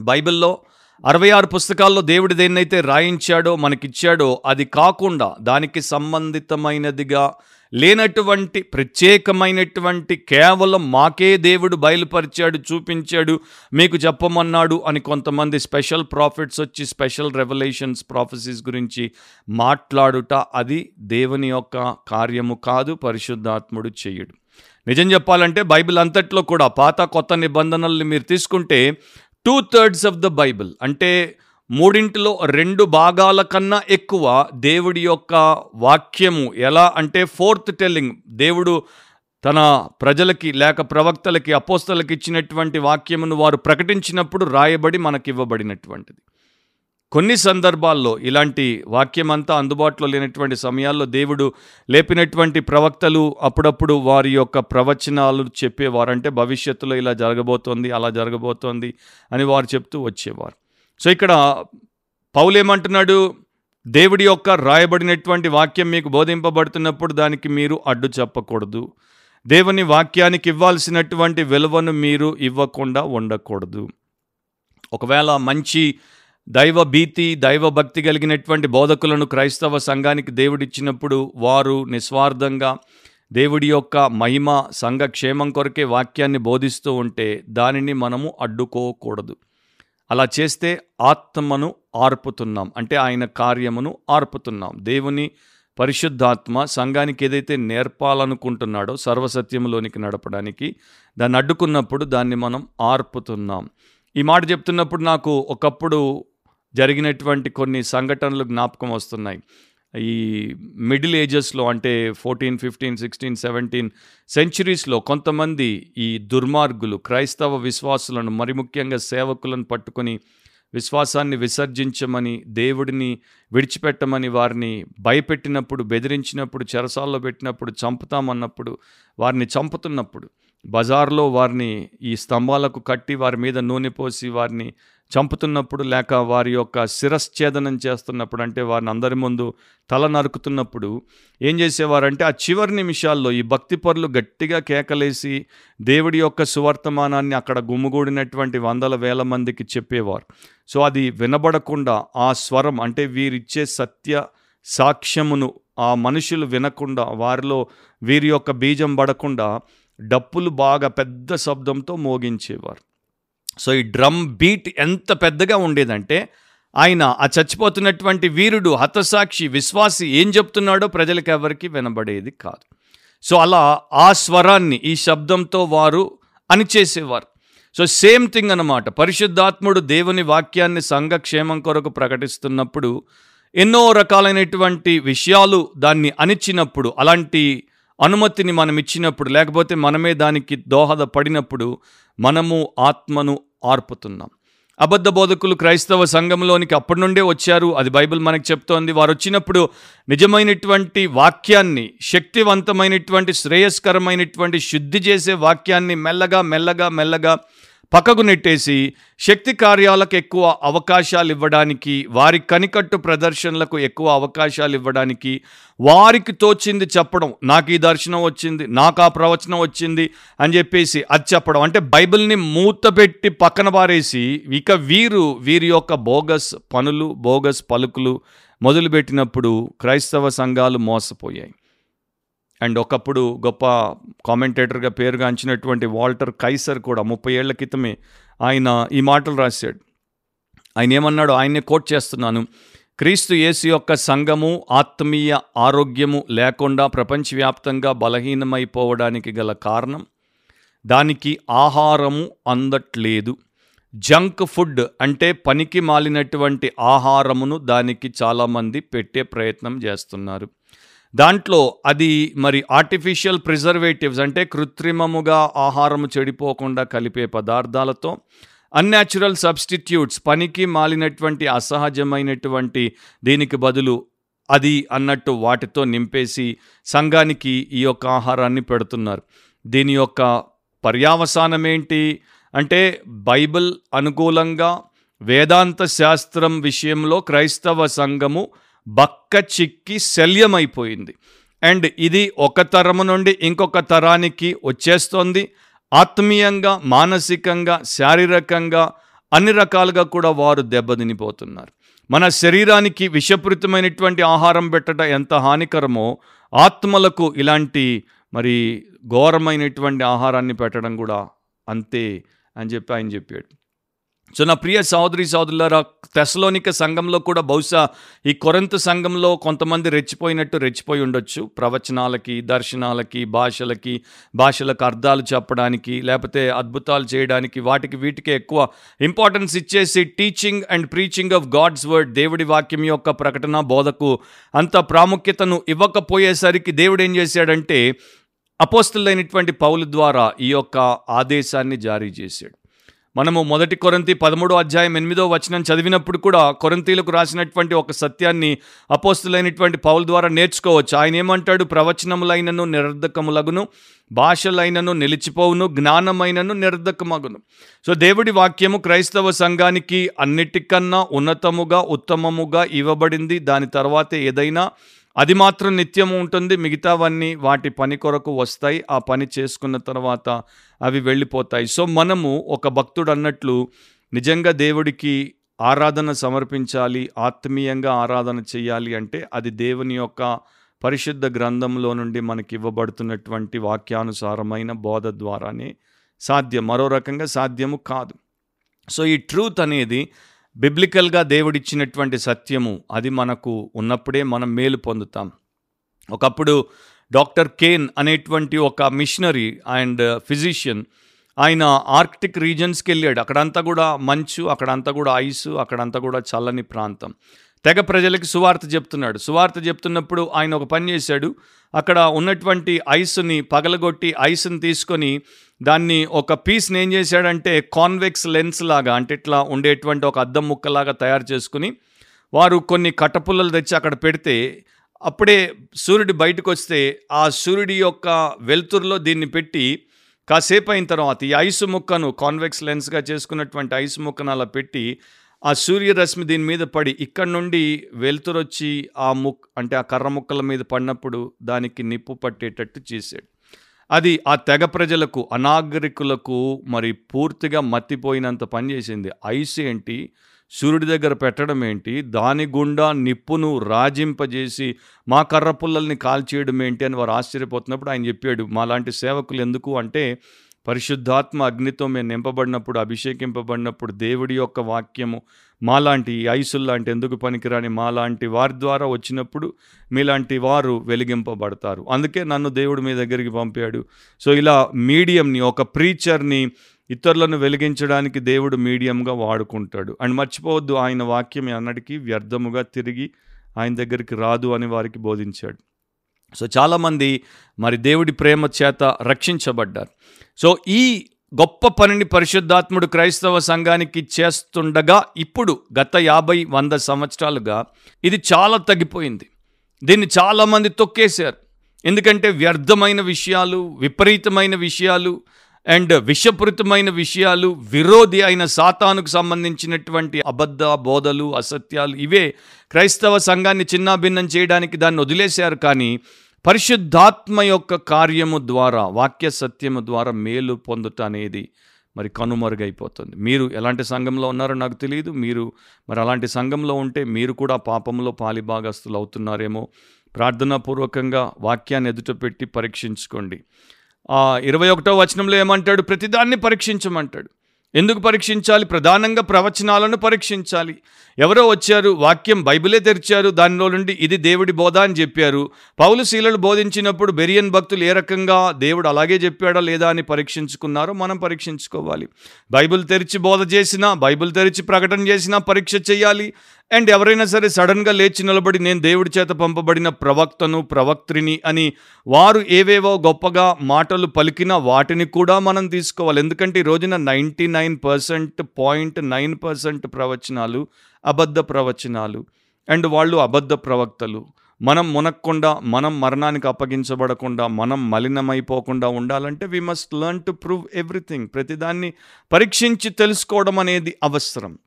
బైబిల్లో అరవై ఆరు పుస్తకాల్లో దేవుడు దేన్నైతే రాయించాడో మనకిచ్చాడో అది కాకుండా దానికి సంబంధితమైనదిగా లేనటువంటి ప్రత్యేకమైనటువంటి కేవలం మాకే దేవుడు బయలుపరిచాడు చూపించాడు మీకు చెప్పమన్నాడు అని కొంతమంది స్పెషల్ ప్రాఫిట్స్ వచ్చి స్పెషల్ రెవల్యూషన్స్ ప్రాఫెసీస్ గురించి మాట్లాడుట అది దేవుని యొక్క కార్యము కాదు పరిశుద్ధాత్ముడు చేయుడు. నిజం చెప్పాలంటే బైబిల్ అంతట్లో కూడా పాత కొత్త నిబంధనల్ని మీరు తీసుకుంటే two thirds of the Bible అంటే మూడింటిలో రెండు భాగాల కన్నా ఎక్కువ దేవుడి యొక్క వాక్యము. ఎలా అంటే ఫోర్త్ టెల్లింగ్ దేవుడు తన ప్రజలకి లేక ప్రవక్తలకి అపోస్తలకి ఇచ్చినటువంటి వాక్యమును వారు ప్రకటించినప్పుడు రాయబడి మనకి ఇవ్వబడినటువంటిది కొన్ని సందర్భాల్లో ఇలాంటి వాక్యం అంతా అందుబాటులో లేనటువంటి సమయాల్లో దేవుడు లేపినటువంటి ప్రవక్తలు అప్పుడప్పుడు వారి యొక్క ప్రవచనాలు చెప్పేవారంటే భవిష్యత్తులో ఇలా జరగబోతోంది అలా జరగబోతోంది అని వారు చెప్తూ వచ్చేవారు. సో ఇక్కడ పౌలేమంటున్నాడు దేవుడి యొక్క రాయబడినటువంటి వాక్యం మీకు బోధింపబడుతున్నప్పుడు దానికి మీరు అడ్డు చెప్పకూడదు. దేవుని వాక్యానికి ఇవ్వాల్సినటువంటి విలువను మీరు ఇవ్వకుండా ఉండకూడదు. ఒకవేళ మంచి దైవ భీతి దైవ భక్తి కలిగినటువంటి బోధకులను క్రైస్తవ సంఘానికి దేవుడిచ్చినప్పుడు వారు నిస్వార్థంగా దేవుడి యొక్క మహిమ సంఘ క్షేమం కొరకే వాక్యాన్ని బోధిస్తూ ఉంటే దానిని మనము అడ్డుకోకూడదు. అలా చేస్తే ఆత్మను ఆర్పుతున్నాం. అంటే ఆయన కార్యమును ఆర్పుతున్నాం. దేవుని పరిశుద్ధాత్మ సంఘానికి ఏదైతే నేర్పాలనుకుంటున్నాడో సర్వసత్యంలోనికి నడపడానికి దాన్ని అడ్డుకున్నప్పుడు దాన్ని మనం ఆర్పుతున్నాం. ఈ మాట చెప్తున్నప్పుడు నాకు ఒకప్పుడు జరిగినటువంటి కొన్ని సంఘటనలు జ్ఞాపకం వస్తున్నాయి. ఈ మిడిల్ ఏజెస్లో అంటే ఫోర్టీన్ ఫిఫ్టీన్ సిక్స్టీన్ సెవెంటీన్ సెంచురీస్లో కొంతమంది ఈ దుర్మార్గులు క్రైస్తవ విశ్వాసులను మరి ముఖ్యంగా సేవకులను పట్టుకొని విశ్వాసాన్ని విసర్జించమని దేవుడిని విడిచిపెట్టమని వారిని భయపెట్టినప్పుడు బెదిరించినప్పుడు చెరసాల్లో పెట్టినప్పుడు చంపుతామన్నప్పుడు వారిని చంపుతున్నప్పుడు బజార్లో వారిని ఈ స్తంభాలకు కట్టి వారి మీద నూనె పోసి వారిని చంపుతున్నప్పుడు లేక వారి యొక్క శిరశ్ఛేదనం చేస్తున్నప్పుడు అంటే వారిని అందరి ముందు తల నరుకుతున్నప్పుడు ఏం చేసేవారంటే ఆ చివరి నిమిషాల్లో ఈ భక్తి పరులు గట్టిగా కేకలేసి దేవుడి యొక్క సువర్తమానాన్ని అక్కడ గుమ్ముగూడినటువంటి వందల వేల మందికి చెప్పేవారు. సో అది వినబడకుండా ఆ స్వరం అంటే వీరిచ్చే సత్య సాక్ష్యమును ఆ మనుషులు వినకుండా వారిలో వీరి యొక్క బీజం పడకుండా డప్పులు బాగా పెద్ద శబ్దంతో మోగించేవారు. సో ఈ డ్రమ్ బీట్ ఎంత పెద్దగా ఉండేదంటే ఆయన ఆ చచ్చిపోతున్నటువంటి వీరుడు హతసాక్షి విశ్వాసి ఏం చెప్తున్నాడో ప్రజలకు ఎవరికి వినబడేది కాదు. సో అలా ఆ స్వరాన్ని ఈ శబ్దంతో వారు అణిచేసేవారు. సో సేమ్ థింగ్ అన్నమాట. పరిశుద్ధాత్ముడు దేవుని వాక్యాన్ని సంఘక్షేమం కొరకు ప్రకటిస్తున్నప్పుడు ఎన్నో రకాలైనటువంటి విషయాలు దాన్ని అణిచినప్పుడు అలాంటి అనుమతిని మనం ఇచ్చినప్పుడు లేకపోతే మనమే దానికి దోహదపడినప్పుడు మనము ఆత్మను ఆర్పుతున్నాం. అబద్ధ బోధకులు క్రైస్తవ సంఘంలోనికి అప్పటి నుండే వచ్చారు. అది బైబిల్ మనకు చెప్తోంది. వారు వచ్చినప్పుడు నిజమైనటువంటి వాక్యాన్ని శక్తివంతమైనటువంటి శ్రేయస్కరమైనటువంటి శుద్ధి చేసే వాక్యాన్ని మెల్లగా మెల్లగా మెల్లగా పక్కకు నెట్టేసి శక్తి కార్యాలకు ఎక్కువ అవకాశాలు ఇవ్వడానికి వారి కనికట్టు ప్రదర్శనలకు ఎక్కువ అవకాశాలు ఇవ్వడానికి వారికి తోచింది చెప్పడం నాకు ఈ దర్శనం వచ్చింది నాకు ఆ ప్రవచనం వచ్చింది అని చెప్పేసి అది చెప్పడం. అంటే బైబిల్ని మూతపెట్టి పక్కన పారేసి ఇక వీరు వీరి యొక్క బోగస్ పనులు బోగస్ పలుకులు మొదలుపెట్టినప్పుడు క్రైస్తవ సంఘాలు మోసపోయాయి. అండ్ ఒకప్పుడు గొప్ప కామెంటేటర్గా పేరుగాంచినటువంటి వాల్టర్ కైసర్ కూడా ముప్పై ఏళ్ళ క్రితమే ఆయన ఈ మాటలు రాశాడు. ఆయన ఏమన్నాడు ఆయన్నే కోట్ చేస్తున్నాను. క్రీస్తు యేసు యొక్క సంఘము ఆత్మీయ ఆరోగ్యము లేకుండా ప్రపంచవ్యాప్తంగా బలహీనమైపోవడానికి గల కారణం దానికి ఆహారము అందట్లేదు. జంక్ ఫుడ్ అంటే పనికి మాలినటువంటి ఆహారమును దానికి చాలామంది పెట్టే ప్రయత్నం చేస్తున్నారు. దాంట్లో అది మరి ఆర్టిఫిషియల్ ప్రిజర్వేటివ్స్ అంటే కృత్రిమముగా ఆహారము చెడిపోకుండా కలిపే పదార్థాలతో అన్యాచురల్ సబ్స్టిట్యూట్స్ పనికి మాలినటువంటి అసహజమైనటువంటి దీనికి బదులు అది అన్నట్టు వాటితో నింపేసి సంఘానికి ఈ యొక్క ఆహారాన్ని పెడుతున్నారు. దీని యొక్క పర్యావసానం ఏంటి అంటే బైబిల్ అనుకూలంగా వేదాంత శాస్త్రం విషయంలో క్రైస్తవ సంఘము బక్క చిక్కి శల్యమైపోయింది. అండ్ ఇది ఒక తరము నుండి ఇంకొక తరానికి వచ్చేస్తోంది. ఆత్మీయంగా మానసికంగా శారీరకంగా అన్ని రకాలుగా కూడా వారు దెబ్బతినిపోతున్నారు. మన శరీరానికి విషపూరితమైనటువంటి ఆహారం పెట్టడం ఎంత హానికరమో ఆత్మలకు ఇలాంటి మరి ఘోరమైనటువంటి ఆహారాన్ని పెట్టడం కూడా అంతే అని చెప్పి ఆయన చెప్పాడు. సో నా ప్రియ సహోదరి సహోదరులారా తెసలోనిక సంఘంలో కూడా బహుశా ఈ కొరంత సంఘంలో కొంతమంది రెచ్చిపోయినట్టు రెచ్చిపోయి ఉండొచ్చు. ప్రవచనాలకి దర్శనాలకి భాషలకి భాషలకు అర్థాలు చెప్పడానికి లేకపోతే అద్భుతాలు చేయడానికి వాటికి వీటికి ఎక్కువ ఇంపార్టెన్స్ ఇచ్చేసి teaching and preaching of God's word దేవుడి వాక్యం యొక్క ప్రకటన బోధకు అంత ప్రాముఖ్యతను ఇవ్వకపోయేసరికి దేవుడు ఏం చేశాడంటే అపోస్తులైనటువంటి పౌలు ద్వారా ఈ యొక్క ఆదేశాన్ని జారీ చేశాడు. మనము మొదటి కొరంతి పదమూడో అధ్యాయం ఎనిమిదో వచనం చదివినప్పుడు కూడా కొరంతీలకు రాసినటువంటి ఒక సత్యాన్ని అపోస్తులైనటువంటి పౌల ద్వారా నేర్చుకోవచ్చు. ఆయన ఏమంటాడు? ప్రవచనములైనను నిరర్ధకములగును భాషలైనను నిలిచిపోవును జ్ఞానమైనను నిరర్ధకమగును. సో దేవుడి వాక్యము క్రైస్తవ సంఘానికి అన్నిటికన్నా ఉన్నతముగా ఉత్తమముగా ఇవ్వబడింది. దాని తర్వాత ఏదైనా అది మాత్రం నిత్యము ఉంటుంది. మిగతావన్నీ వాటి పని కొరకు వస్తాయి. ఆ పని చేసుకున్న తర్వాత అవి వెళ్ళిపోతాయి. సో మనము ఒక భక్తుడు అన్నట్లు నిజంగా దేవుడికి ఆరాధన సమర్పించాలి ఆత్మీయంగా ఆరాధన చేయాలి అంటే అది దేవుని యొక్క పరిశుద్ధ గ్రంథంలో నుండి మనకి ఇవ్వబడుతున్నటువంటి వాక్యానుసారమైన బోధ ద్వారానే సాధ్యం. మరో రకంగా సాధ్యము కాదు. సో ఈ ట్రూత్ అనేది బిబ్లికల్గా దేవుడిచ్చినటువంటి సత్యము అది మనకు ఉన్నప్పుడే మనం మేలు పొందుతాం. ఒకప్పుడు డాక్టర్ కేన్ అనేటువంటి ఒక మిషనరీ అండ్ ఫిజిషియన్ ఆయన ఆర్క్టిక్ రీజన్స్కి వెళ్ళాడు అక్కడంతా కూడా మంచు అక్కడంతా కూడా ఐస్ అక్కడంతా కూడా చల్లని ప్రాంతం. తెగ ప్రజలకి సువార్త చెప్తున్నాడు. సువార్త చెప్తున్నప్పుడు ఆయన ఒక పని చేశాడు. అక్కడ ఉన్నటువంటి ఐస్ని పగలగొట్టి ఐస్ని తీసుకొని దాన్ని ఒక పీస్ని ఏం చేశాడంటే కాన్వెక్స్ లెన్స్ లాగా అంటే ఇట్లా ఉండేటువంటి ఒక అద్దం ముక్కలాగా తయారు చేసుకుని వారు కొన్ని కట్టపుల్లలు తెచ్చి అక్కడ పెడితే అప్పుడే సూర్యుడు బయటకు వస్తే ఆ సూర్యుడి యొక్క వెలుతురులో దీన్ని పెట్టి కాసేపు అయిన తర్వాత ఈ ఐసు ముక్కను కాన్వెక్స్ లెన్స్గా చేసుకున్నటువంటి ఐసు ముక్కను అలా పెట్టి ఆ సూర్యరశ్మి దీని మీద పడి ఇక్కడ నుండి వెలుతురొచ్చి ఆ ముక్ అంటే ఆ కర్ర ముక్కల మీద పడినప్పుడు దానికి నిప్పు పట్టేటట్టు చేశాడు. అది ఆ తెగ ప్రజలకు అనాగరికులకు మరి పూర్తిగా మత్తిపోయినంత పనిచేసింది ఐస్ ఏంటి? సూర్యుడి దగ్గర పెట్టడం ఏంటి? దాని గుండా నిప్పును రాజింపజేసి మా కర్ర పుల్లల్ని కాల్చేయడం ఏంటి అని వారు ఆశ్చర్యపోతున్నప్పుడు ఆయన చెప్పాడు మాలాంటి సేవకులు ఎందుకు? అంటే పరిశుద్ధాత్మ అగ్నితో మేము నింపబడినప్పుడు అభిషేకింపబడినప్పుడు దేవుడి యొక్క వాక్యము మాలాంటి ఈ ఐసుల్లాంటి ఎందుకు పనికిరాని మాలాంటి వారి ద్వారా వచ్చినప్పుడు మీలాంటి వారు వెలిగింపబడతారు. అందుకే నన్ను దేవుడు మీ దగ్గరికి పంపాడు. సో ఇలా మీడియంని ఒక ప్రీచర్ని ఇతరులను వెలిగించడానికి దేవుడు మీడియంగా వాడుకుంటాడు. అండ్ మర్చిపోవద్దు ఆయన వాక్యం అన్నటికీ వ్యర్థముగా తిరిగి ఆయన దగ్గరికి రాదు అని వారికి బోధించాడు. సో చాలామంది మరి దేవుడి ప్రేమ చేత రక్షించబడ్డారు. సో ఈ గొప్ప పనిని పరిశుద్ధాత్ముడు క్రైస్తవ సంఘానికి చేస్తుండగా ఇప్పుడు గత యాభై వంద సంవత్సరాలుగా ఇది చాలా తగ్గిపోయింది. దీన్ని చాలామంది తొక్కేశారు. ఎందుకంటే వ్యర్థమైన విషయాలు విపరీతమైన విషయాలు అండ్ విషపూరితమైన విషయాలు విరోధి అయిన సాతానుకు సంబంధించినటువంటి అబద్ధ బోధలు అసత్యాలు ఇవే క్రైస్తవ సంఘాన్ని చిన్నాభిన్నం చేయడానికి దాన్ని వదిలేశారు. కానీ పరిశుద్ధాత్మ యొక్క కార్యము ద్వారా వాక్య సత్యము ద్వారా మేలు పొందుట అనేది మరి కనుమరుగైపోతుంది. మీరు ఎలాంటి సంఘంలో ఉన్నారో నాకు తెలియదు. మీరు మరి అలాంటి సంఘంలో ఉంటే మీరు కూడా పాపంలో పాలిభాగస్తులు అవుతున్నారేమో ప్రార్థనాపూర్వకంగా వాక్యాన్ని ఎదుట పెట్టి పరీక్షించుకోండి. ఇరవై ఒకటో వచనంలో ఏమంటాడు? ప్రతిదాన్ని పరీక్షించమంటాడు. ఎందుకు పరీక్షించాలి? ప్రధానంగా ప్రవచనాలను పరీక్షించాలి. ఎవరో వచ్చారు వాక్యం బైబిలే తెరిచారు దానిలో నుండి ఇది దేవుడి బోధ అని చెప్పారు. పౌలు శీలలు బోధించినప్పుడు బెరియన్ భక్తులు ఏ రకంగా దేవుడు అలాగే చెప్పాడా లేదా అని పరీక్షించుకున్నారో మనం పరీక్షించుకోవాలి. బైబిల్ తెరిచి బోధ చేసినా బైబిల్ తెరిచి ప్రకటన చేసినా పరీక్ష చేయాలి. అండ్ ఎవరైనా సరే సడన్గా లేచి నిలబడి నేను దేవుడి చేత పంపబడిన ప్రవక్తను ప్రవక్త్రిని అని వారు ఏవేవో గొప్పగా మాటలు పలికినా వాటిని కూడా మనం తీసుకోవాలి. ఎందుకంటే ఈ రోజున ninety nine percent point nine percent ప్రవచనాలు అబద్ధ ప్రవచనాలు. అండ్ వాళ్ళు అబద్ధ ప్రవక్తలు. మనం మునక్కుండా మనం మరణానికి అప్పగించబడకుండా మనం మలినమైపోకుండా ఉండాలంటే we must learn to prove everything ప్రతిదాన్ని పరీక్షించి తెలుసుకోవడం అనేది అవసరం.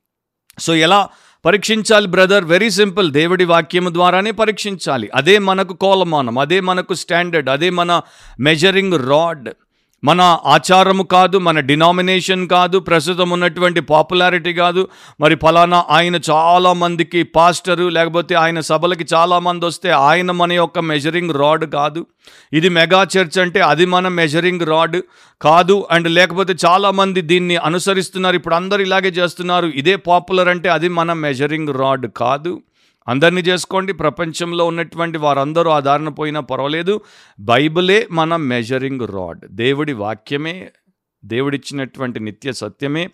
సో ఎలా పరీక్షించాలి బ్రదర్ వెరీ సింపుల్ దేవుడి వాక్యము ద్వారానే పరీక్షించాలి. అదే మనకు కోలమానం అదే మనకు స్టాండర్డ్ అదే మన మెజరింగ్ రాడ్ మన ఆచారము కాదు మన డినామినేషన్ కాదు ప్రస్తుతం ఉన్నటువంటి పాపులారిటీ కాదు. మరి ఫలానా ఆయన చాలా మందికి పాస్టరు లేకపోతే ఆయన సభలకి చాలామంది వస్తే ఆయన మన యొక్క మెజరింగ్ రాడ్ కాదు. ఇది మెగా చర్చ్ అంటే అది మన మెజరింగ్ రాడ్ కాదు. అండ్ లేకపోతే చాలామంది దీన్ని అనుసరిస్తున్నారు. ఇప్పుడు అందరు ఇలాగే చేస్తున్నారు. ఇదే పాపులర్ అంటే అది మన మెజరింగ్ రాడ్ కాదు. అందరినీ చేసుకోండి. ప్రపంచంలో ఉన్నటువంటి వారందరూ ఆ దారిన పోయినా పర్వాలేదు. బైబిలే మన మెజరింగ్ రాడ్ దేవుడి వాక్యమే దేవుడిచ్చినటువంటి నిత్య సత్యమే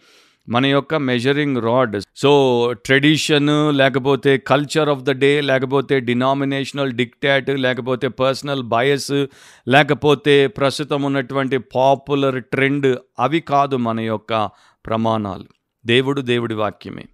మన యొక్క మెజరింగ్ రాడ్ సో ట్రెడిషన్ లేకపోతే కల్చర్ ఆఫ్ ద డే లేకపోతే డినామినేషనల్ డిక్టాట్ లేకపోతే పర్సనల్ బయస్ లేకపోతే ప్రస్తుతం ఉన్నటువంటి పాపులర్ ట్రెండ్ అవి కాదు మన యొక్క ప్రమాణాలు. దేవుడు దేవుడి వాక్యమే.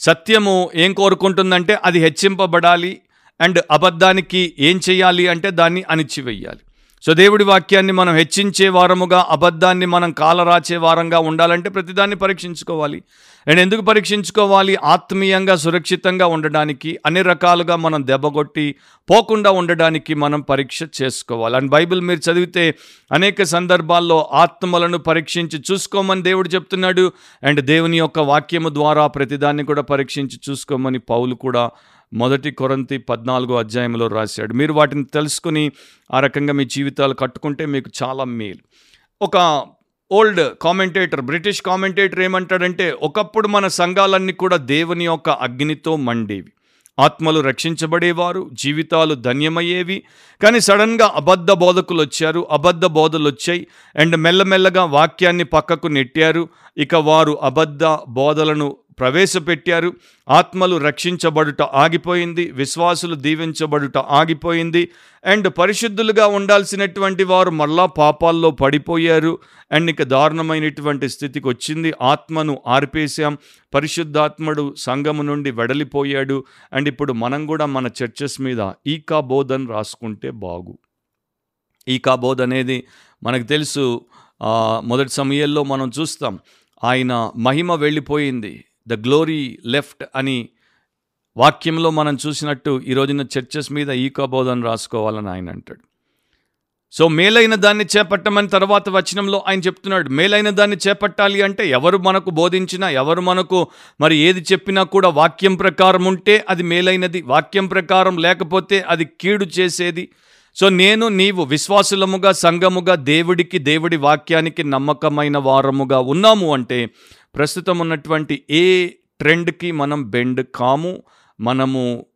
సత్యము ఏం కోరుకుంటుందంటే అది హెచ్చింపబడాలి అండ్ అబద్ధానికి ఏం చేయాలి అంటే దాన్ని అణిచివేయాలి. సో దేవుడి వాక్యాన్ని మనం హెచ్చించే వారముగా అబద్ధాన్ని మనం కాలరాచే వారంగా ఉండాలంటే ప్రతిదాన్ని పరీక్షించుకోవాలి. అండ్ ఎందుకు పరీక్షించుకోవాలి? ఆత్మీయంగా సురక్షితంగా ఉండడానికి అన్ని రకాలుగా మనం దెబ్బగొట్టి పోకుండా ఉండడానికి మనం పరీక్ష చేసుకోవాలి. అండ్ బైబిల్ మీరు చదివితే అనేక సందర్భాల్లో ఆత్మలను పరీక్షించి చూసుకోమని దేవుడు చెప్తున్నాడు. అండ్ దేవుని యొక్క వాక్యము ద్వారా ప్రతిదాన్ని కూడా పరీక్షించి చూసుకోమని పౌలు కూడా మొదటి కొరంతి పద్నాలుగో అధ్యాయంలో రాశాడు. మీరు వాటిని తెలుసుకుని ఆ రకంగా మీ జీవితాలు కట్టుకుంటే మీకు చాలా మేలు. ఒక ఓల్డ్ కామెంటేటర్ బ్రిటిష్ కామెంటేటర్ ఏమంటాడంటే ఒకప్పుడు మన సంఘాలన్నీ కూడా దేవుని యొక్క అగ్నితో మండేవి. ఆత్మలు రక్షించబడేవారు జీవితాలు ధన్యమయ్యేవి. కానీ సడన్గా అబద్ధ బోధకులు వచ్చారు. అబద్ధ బోధలు వచ్చాయి. అండ్ మెల్లమెల్లగా వాక్యాన్ని పక్కకు నెట్టారు. ఇక వారు అబద్ధ బోధలను ప్రవేశపెట్టారు. ఆత్మలు రక్షించబడుట ఆగిపోయింది. విశ్వాసులు దీవించబడుట ఆగిపోయింది. అండ్ పరిశుద్ధులుగా ఉండాల్సినటువంటి వారు మళ్ళా పాపాల్లో పడిపోయారు. అండ్ ఇక దారుణమైనటువంటి స్థితికి వచ్చింది. ఆత్మను ఆర్పేశాం. పరిశుద్ధాత్మడు సంఘము నుండి వెడలిపోయాడు. అండ్ ఇప్పుడు మనం కూడా మన చర్చెస్ మీద ఈకా బోధన్ రాసుకుంటే బాగు. ఈకా బోధ్ అనేది మనకు తెలుసు. మొదటి సమయంలో మనం చూస్తాం. ఆయన మహిమ వెళ్ళిపోయింది. ద గ్లోరీ లెఫ్ట్ అని వాక్యంలో మనం చూసినట్టు ఈ రోజున చర్చెస్ మీద ఈకా బోధన రాసుకోవాలని ఆయన అంటాడు. సో మేలైన దాన్ని చేపట్టమని తర్వాత వచనంలో ఆయన చెప్తున్నాడు. మేలైన దాన్ని చేపట్టాలి అంటే ఎవరు మనకు బోధించినా ఎవరు మనకు మరి ఏది చెప్పినా కూడా వాక్యం ప్రకారం ఉంటే అది మేలైనది వాక్యం ప్రకారం లేకపోతే అది కీడు చేసేది. సో నేను నీవు విశ్వాసులముగా సంఘముగా దేవుడికి దేవుడి వాక్యానికి నమ్మకమైన వారముగా ఉన్నాము అంటే ప్రస్తుతం ఉన్నటువంటి ఏ ట్రెండ్కి మనం బెండ్ కాము మనము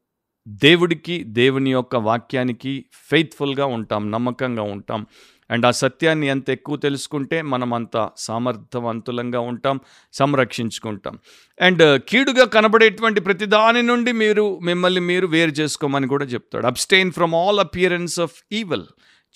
దేవుడికి దేవుని యొక్క వాక్యానికి ఫెయిత్ఫుల్గా ఉంటాం నమ్మకంగా ఉంటాం. అండ్ ఆ సత్యాన్ని ఎంత ఎక్కువ తెలుసుకుంటే మనం అంత సామర్థవంతులంగా ఉంటాం సంరక్షించుకుంటాం. అండ్ కీడుగా కనబడేటువంటి ప్రతి దాని నుండి మీరు మిమ్మల్ని మీరు వేరు చేసుకోమని కూడా చెప్తాడు. Abstain from all appearance of evil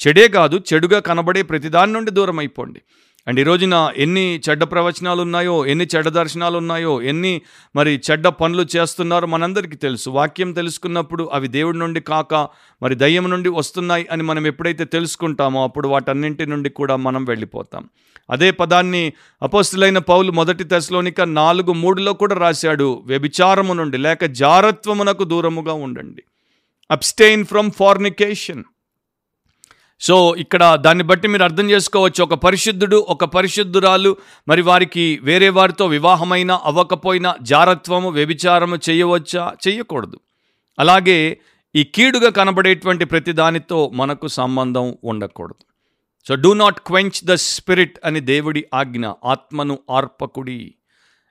చెడే కాదు చెడుగా కనబడే ప్రతి దాని నుండి దూరం అయిపోండి అండ్ ఈ రోజున ఎన్ని చెడ్డ ప్రవచనాలు ఉన్నాయో ఎన్ని చెడ్డ దర్శనాలు ఉన్నాయో ఎన్ని మరి చెడ్డ పనులు చేస్తున్నారో మనందరికీ తెలుసు. వాక్యం తెలుసుకున్నప్పుడు అవి దేవుడి నుండి కాక మరి దయ్యం నుండి వస్తున్నాయి అని మనం ఎప్పుడైతే తెలుసుకుంటామో అప్పుడు వాటన్నింటి నుండి కూడా మనం వెళ్ళిపోతాం. అదే పదాన్ని అపోస్తులైన పౌలు మొదటి దశలోనిక నాలుగు మూడులో కూడా రాశాడు వ్యభిచారము నుండి లేక జారత్వమునకు దూరముగా ఉండండి. అబ్స్టెయిన్ ఫ్రమ్ ఫార్నికేషన్ సో ఇక్కడ దాన్ని బట్టి మీరు అర్థం చేసుకోవచ్చు. ఒక పరిశుద్ధుడు ఒక పరిశుద్ధురాలు మరి వారికి వేరే వారితో వివాహమైన అవ్వకపోయినా జారత్వము వ్యభిచారము చేయవచ్చా? చేయకూడదు. అలాగే ఈ కీడుగా కనబడేటువంటి ప్రతి దానితో మనకు సంబంధం ఉండకూడదు. So do not quench the spirit అని దేవుడి ఆజ్ఞ ఆత్మను ఆర్పకుడి.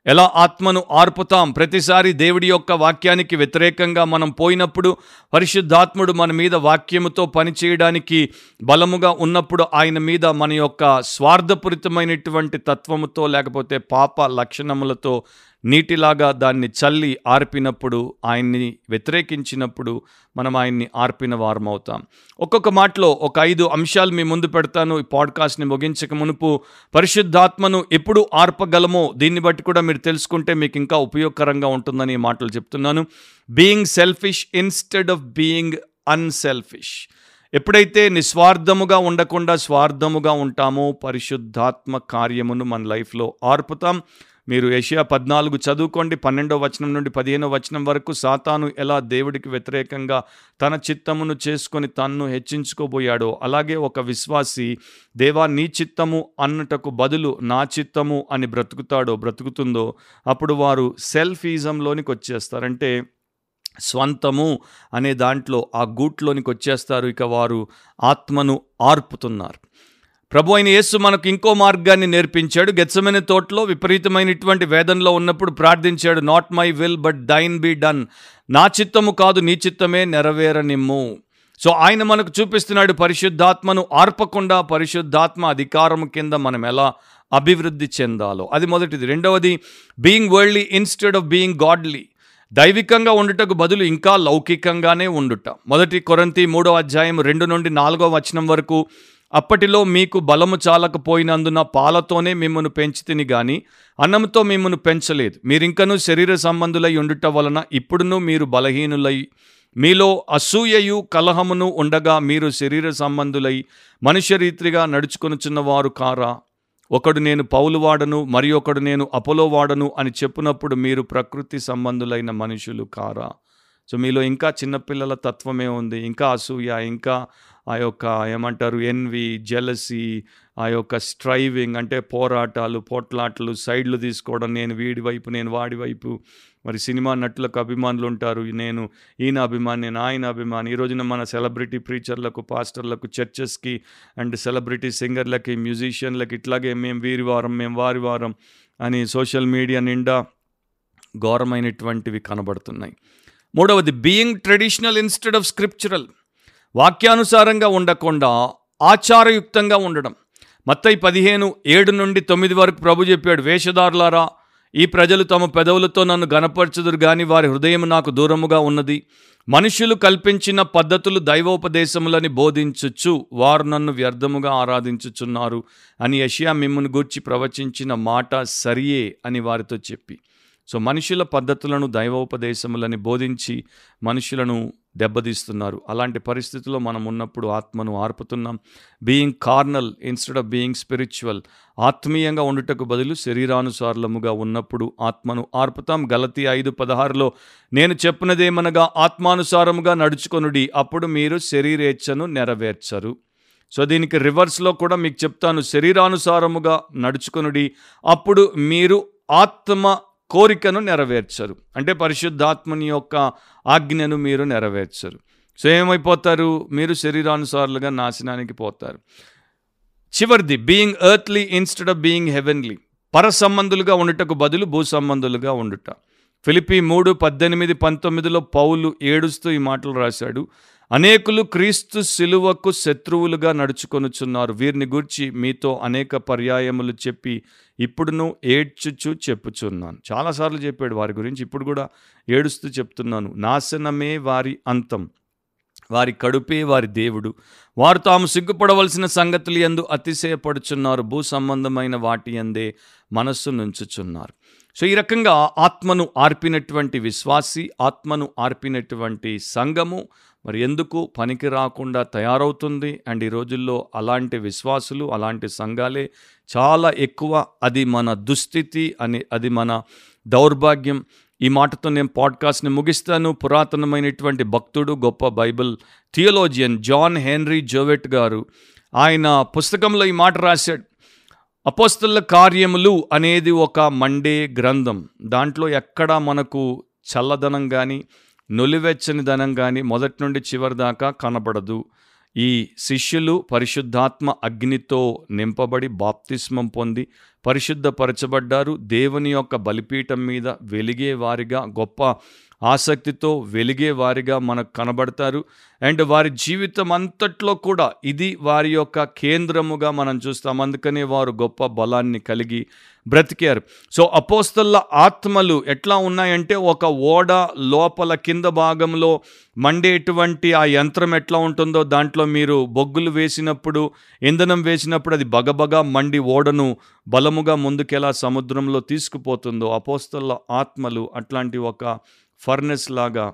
ఎలా ఆత్మను ఆర్పుతాం? ప్రతిసారి దేవుడి యొక్క వాక్యానికి వ్యతిరేకంగా మనం పోయినప్పుడు పరిశుద్ధాత్ముడు మన మీద వాక్యముతో పనిచేయడానికి బలముగా ఉన్నప్పుడు ఆయన మీద మన యొక్క స్వార్థపూరితమైనటువంటి తత్వముతో లేకపోతే పాప లక్షణములతో నీటిలాగా దాన్ని చల్లి ఆర్పినప్పుడు ఆయన్ని వ్యతిరేకించినప్పుడు మనం ఆయన్ని ఆర్పిన వారం అవుతాం ఒక్కొక్క మాటలో ఒక ఐదు అంశాలు మీ ముందు పెడతాను. ఈ పాడ్కాస్ట్ని ముగించక మునుపు పరిశుద్ధాత్మను ఎప్పుడు ఆర్పగలమో దీన్ని బట్టి కూడా మీరు తెలుసుకుంటే మీకు ఇంకా ఉపయోగకరంగా ఉంటుందని ఈ మాటలు చెప్తున్నాను. Being selfish instead of being unselfish ఎప్పుడైతే నిస్వార్థముగా ఉండకుండా స్వార్థముగా ఉంటామో పరిశుద్ధాత్మ కార్యమును మన లైఫ్లో ఆర్పుతాం. మీరు ఏషియా పద్నాలుగు చదువుకోండి పన్నెండో వచనం నుండి పదిహేనో వచనం వరకు సాతాను ఎలా దేవుడికి వ్యతిరేకంగా తన చిత్తమును చేసుకొని తన్ను హెచ్చించుకోబోయాడో అలాగే ఒక విశ్వాసి దేవా నీ చిత్తము అన్నటకు బదులు నా చిత్తము అని బ్రతుకుతాడో బ్రతుకుతుందో అప్పుడు వారు సెల్ఫీజంలోనికి వచ్చేస్తారంటే స్వంతము అనే దాంట్లో ఆ గూట్లోనికి వచ్చేస్తారు ఇక వారు ఆత్మను ఆర్పుతున్నారు. ప్రభు అయిన యేసు మనకు ఇంకో మార్గాన్ని నేర్పించాడు. గెచ్చమైన తోటలో విపరీతమైనటువంటి వేదనలో ఉన్నప్పుడు ప్రార్థించాడు not my will but thine be done నా చిత్తము కాదు నీ చిత్తమే నెరవేరనిమ్ము. సో ఆయన మనకు చూపిస్తున్నాడు పరిశుద్ధాత్మను ఆర్పకుండా పరిశుద్ధాత్మ అధికారము కింద మనం ఎలా అభివృద్ధి చెందాలో. అది మొదటిది. రెండవది being worldly instead of being godly దైవికంగా ఉండుటకు బదులు ఇంకా లౌకికంగానే ఉండుట. మొదటి కొరంతి మూడో అధ్యాయం రెండు నుండి నాలుగో వచనం వరకు అప్పటిలో మీకు బలము చాలకపోయినందున పాలతోనే మిమ్మను పెంచితిని గాని అన్నంతో మిమ్మను పెంచలేదు. మీరింకనూ శరీర సంబంధులై ఉండుట వలన ఇప్పుడును మీరు బలహీనులై మీలో అసూయయు కలహమును ఉండగా మీరు శరీర సంబంధులై మనుష్య రీతిగా నడుచుకొనుచున్నవారు కారా? ఒకడు నేను పౌలు వాడను మరి ఒకడు నేను అపోలో వాడను అని చెప్పినప్పుడు మీరు ప్రకృతి సంబంధులైన మనుషులు కారా? సో మీలో ఇంకా చిన్నపిల్లల తత్వమే ఉంది ఇంకా అసూయ ఇంకా ఆ యొక్క ఏమంటారు ఎన్వి జెలసీ ఆ యొక్క స్ట్రైవింగ్ అంటే పోరాటాలు పోట్లాటలు సైడ్లు తీసుకోవడం నేను వీడి వైపు నేను వాడి వైపు. మరి సినిమా నటులకు అభిమానులు ఉంటారు. నేను ఈయన అభిమాని నేను ఆయన అభిమాని. ఈ రోజున మన సెలబ్రిటీ ప్రీచర్లకు పాస్టర్లకు చర్చెస్కి అండ్ సెలబ్రిటీ సింగర్లకి మ్యూజిషియన్లకి ఇట్లాగే మేము వీరి వారం మేము వారి వారం అని సోషల్ మీడియా నిండా ఘోరమైనటువంటివి కనబడుతున్నాయి. మూడవది being traditional instead of scriptural వాక్యానుసారంగా ఉండకుండా ఆచారయుక్తంగా ఉండడం. మత్తయి పదిహేను ఏడు నుండి తొమ్మిది వరకు ప్రభు చెప్పాడు వేషధారులారా ఈ ప్రజలు తమ పెదవులతో నన్ను గనపరచుదురు గాని వారి హృదయం నాకు దూరముగా ఉన్నది. మనుషులు కల్పించిన పద్ధతులు దైవోపదేశములని బోధించుచు వారు నన్ను వ్యర్థముగా ఆరాధించుచున్నారు అని యషియా మిమ్మును గూర్చి ప్రవచించిన మాట సరియే అని వారితో చెప్పి. సో మనుషుల పద్ధతులను దైవోపదేశములని బోధించి మనుషులను దెబ్బతీస్తున్నారు. అలాంటి పరిస్థితుల్లో మనం ఉన్నప్పుడు ఆత్మను ఆర్పుతున్నాం. Being carnal instead of being spiritual ఆత్మీయంగా ఉండుటకు బదులు శరీరానుసారముగా ఉన్నప్పుడు ఆత్మను ఆర్పుతాం. గలతి ఐదు పదహారులో నేను చెప్పినదేమనగా ఆత్మానుసారముగా నడుచుకొనుడి అప్పుడు మీరు శరీరేచ్ఛను నెరవేర్చరు. సో దీనికి రివర్స్లో కూడా మీకు చెప్తాను. శరీరానుసారముగా నడుచుకొనుడి అప్పుడు మీరు ఆత్మ కోరికను నెరవేర్చరు. అంటే పరిశుద్ధాత్మని యొక్క ఆజ్ఞను మీరు నెరవేర్చరు. సో ఏమైపోతారు? మీరు శరీరానుసారులుగా నాశనానికి పోతారు. చివరిది being earthly instead of being heavenly పర సంబంధులుగా ఉండుటకు బదులు భూ సంబంధులుగా ఉండుట. ఫిలిపి మూడు పద్దెనిమిది పంతొమ్మిదిలో పౌలు ఏడుస్తూ ఈ మాటలు రాశాడు. అనేకులు క్రీస్తు శిలువకు శత్రువులుగా నడుచుకొనుచున్నారు. వీరిని గూర్చి మీతో అనేక పర్యాయములు చెప్పి ఇప్పుడును ఏడ్చుచు చెప్పుచున్నాను. చాలాసార్లు చెప్పాడు వారి గురించి ఇప్పుడు కూడా ఏడుస్తూ చెప్తున్నాను. నాశనమే వారి అంతం వారి కడుపే వారి దేవుడు. వారు తాము సిగ్గుపడవలసిన సంగతులు ఎందు అతిశయపడుచున్నారు భూ సంబంధమైన వాటి ఎందే మనస్సు నుంచుచున్నారు. సో ఈ రకంగా ఆత్మను ఆర్పినటువంటి విశ్వాసి ఆత్మను ఆర్పినటువంటి సంఘము మరి ఎందుకు పనికి రాకుండా తయారవుతుంది? అండ్ ఈ రోజుల్లో అలాంటి విశ్వాసులు అలాంటి సంఘాలే చాలా ఎక్కువ అది మన దుస్థితి అని అది మన దౌర్భాగ్యం. ఈ మాటతో నేను పాడ్కాస్ట్ని ముగిస్తాను. పురాతనమైనటువంటి భక్తుడు గొప్ప Bible theologian John Henry Jowett గారు ఆయన పుస్తకంలో ఈ మాట రాశాడు. అపోస్తుల కార్యములు అనేది ఒక మండే గ్రంథం. దాంట్లో ఎక్కడా మనకు చల్లదనం కానీ నులివెచ్చని ధనం కానీ మొదటి నుండి చివరి దాకా కనబడదు. ఈ శిష్యులు పరిశుద్ధాత్మ అగ్నితో నింపబడి బాప్తిస్మం పొంది పరిశుద్ధపరచబడ్డారు. దేవుని యొక్క బలిపీఠం మీద వెలిగే వారిగా గొప్ప ఆసక్తితో వెలిగే వారిగా మనకు కనబడతారు. అండ్ వారి జీవితం అంతట్లో కూడా ఇది వారి యొక్క కేంద్రముగా మనం చూస్తాం. అందుకనే వారు గొప్ప బలాన్ని కలిగి బ్రతికారు. సో అపోస్తల్ల ఆత్మలు ఎట్లా ఉన్నాయంటే ఒక ఓడ లోపల కింద భాగంలో మండేటువంటి ఆ యంత్రం ఎట్లా ఉంటుందో దాంట్లో మీరు బొగ్గులు వేసినప్పుడు ఇంధనం వేసినప్పుడు అది బగబగా మండి ఓడను బలముగా ముందుకెలా సముద్రంలో తీసుకుపోతుందో అపోస్తల్ల ఆత్మలు అట్లాంటి ఒక ఫర్నెస్ లాగా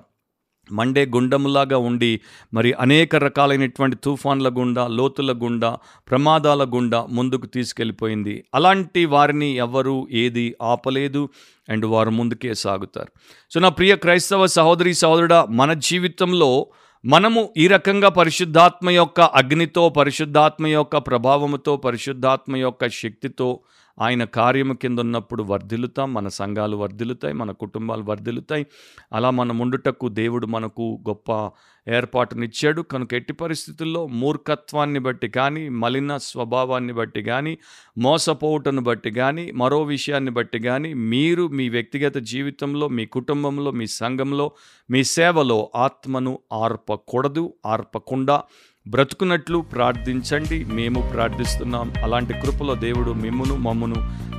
మండే గుండంలాగా ఉండి మరి అనేక రకాలైనటువంటి తుఫాన్ల గుండా లోతుల గుండా ప్రమాదాల గుండా ముందుకు తీసుకెళ్ళిపోయింది. అలాంటి వారిని ఎవరు ఏది ఆపలేదు అండ్ వారు ముందుకే సాగుతారు. సో నా ప్రియ క్రైస్తవ సహోదరి సహోదరుడా మన జీవితంలో మనము ఈ రకంగా పరిశుద్ధాత్మ యొక్క అగ్నితో పరిశుద్ధాత్మ యొక్క ప్రభావముతో పరిశుద్ధాత్మ యొక్క శక్తితో ఆయన కార్యము కింద ఉన్నప్పుడు వర్ధిల్లుతాం మన సంఘాలు వర్ధిల్లుతాయి మన కుటుంబాలు వర్ధిల్లుతాయి. అలా మనం ముండుటకు దేవుడు మనకు గొప్ప ఏర్పాటునిచ్చాడు. కనుక ఎట్టి పరిస్థితుల్లో మూర్ఖత్వాన్ని బట్టి కానీ మలిన స్వభావాన్ని బట్టి కానీ మోసపోవుటను బట్టి కానీ మరో విషయాన్ని బట్టి కానీ మీరు మీ వ్యక్తిగత జీవితంలో మీ కుటుంబంలో మీ సంఘంలో మీ సేవలో ఆత్మను ఆర్పకూడదు ఆర్పకుండా బ్రతుకున్నట్లు ప్రార్థించండి. మేము ప్రార్థిస్తున్నాం. అలాంటి కృపలో దేవుడు మిమ్మును మమ్మును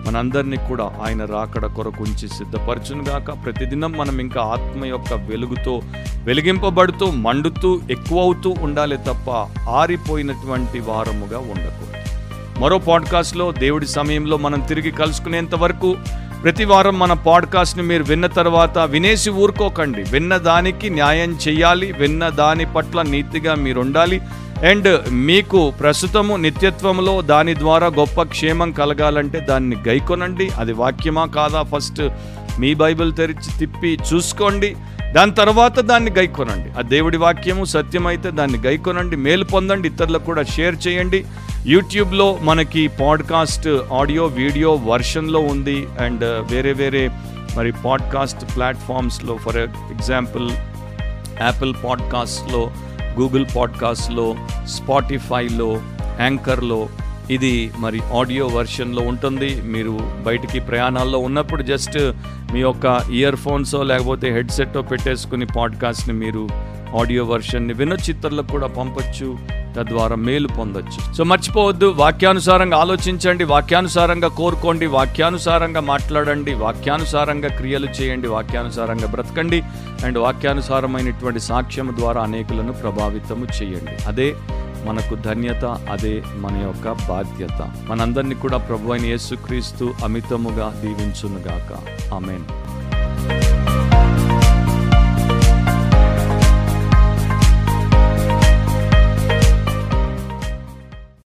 మనందరినీ కూడా ఆయన రాకడ కొరకు ఉంచి సిద్ధపరచునుగాక ప్రతిదినం మనం ఇంకా ఆత్మ యొక్క వెలుగుతో వెలిగింపబడుతూ మండుతూ ఎక్కువ అవుతూ ఉండాలి తప్ప ఆరిపోయినటువంటి వారముగా ఉండకూడదు. మరో పాడ్కాస్ట్లో దేవుడి సమయంలో మనం తిరిగి కలుసుకునేంత వరకు ప్రతి వారం మన పాడ్కాస్ట్ని మీరు విన్న తర్వాత వినేసి ఊరుకోకండి. విన్న దానికి న్యాయం చేయాలి. విన్న దాని పట్ల నీతిగా మీరు ఉండాలి అండ్ మీకు ప్రస్తుతము నిత్యత్వంలో దాని ద్వారా గొప్ప క్షేమం కలగాలంటే దాన్ని గైకొనండి. అది వాక్యమా కాదా ఫస్ట్ మీ బైబిల్ తెరిచి తిప్పి చూసుకోండి. దాని తర్వాత దాన్ని గైకొనండి. ఆ దేవుడి వాక్యము సత్యమైతే దాన్ని గైకొనండి. మేలు పొందండి. ఇతరులకు కూడా షేర్ చేయండి. యూట్యూబ్లో మనకి పాడ్కాస్ట్ ఆడియో వీడియో వర్షన్లో ఉంది. అండ్ వేరే వేరే మరి పాడ్కాస్ట్ ప్లాట్ఫామ్స్లో ఫర్ ఎగ్జాంపుల్ యాపిల్ పాడ్కాస్ట్లో గూగుల్ పాడ్కాస్ట్లో స్పాటిఫైలో యాంకర్లో ఇది మరి ఆడియో వర్షన్లో ఉంటుంది. మీరు బయటికి ప్రయాణాల్లో ఉన్నప్పుడు జస్ట్ మీ యొక్క ఇయర్ ఫోన్సో లేకపోతే హెడ్సెట్ పెట్టేసుకుని పాడ్కాస్ట్ని మీరు ఆడియో వర్షన్ని వినచిత్రలకు కూడా పంపొచ్చు తద్వారా మేలు పొందొచ్చు. సో మర్చిపోవద్దు వాక్యానుసారంగా ఆలోచించండి వాక్యానుసారంగా కోరుకోండి వాక్యానుసారంగా మాట్లాడండి వాక్యానుసారంగా క్రియలు చేయండి వాక్యానుసారంగా బ్రతకండి అండ్ వాక్యానుసారమైనటువంటి సాక్ష్యం ద్వారా అనేకులను ప్రభావితము చేయండి. అదే మనకు ధన్యత అదే మన యొక్క బాధ్యత. మనందరినీ కూడా ప్రభు అయిన యేసుక్రీస్తు అమితముగా దీవించునుగాక. ఆమెన్.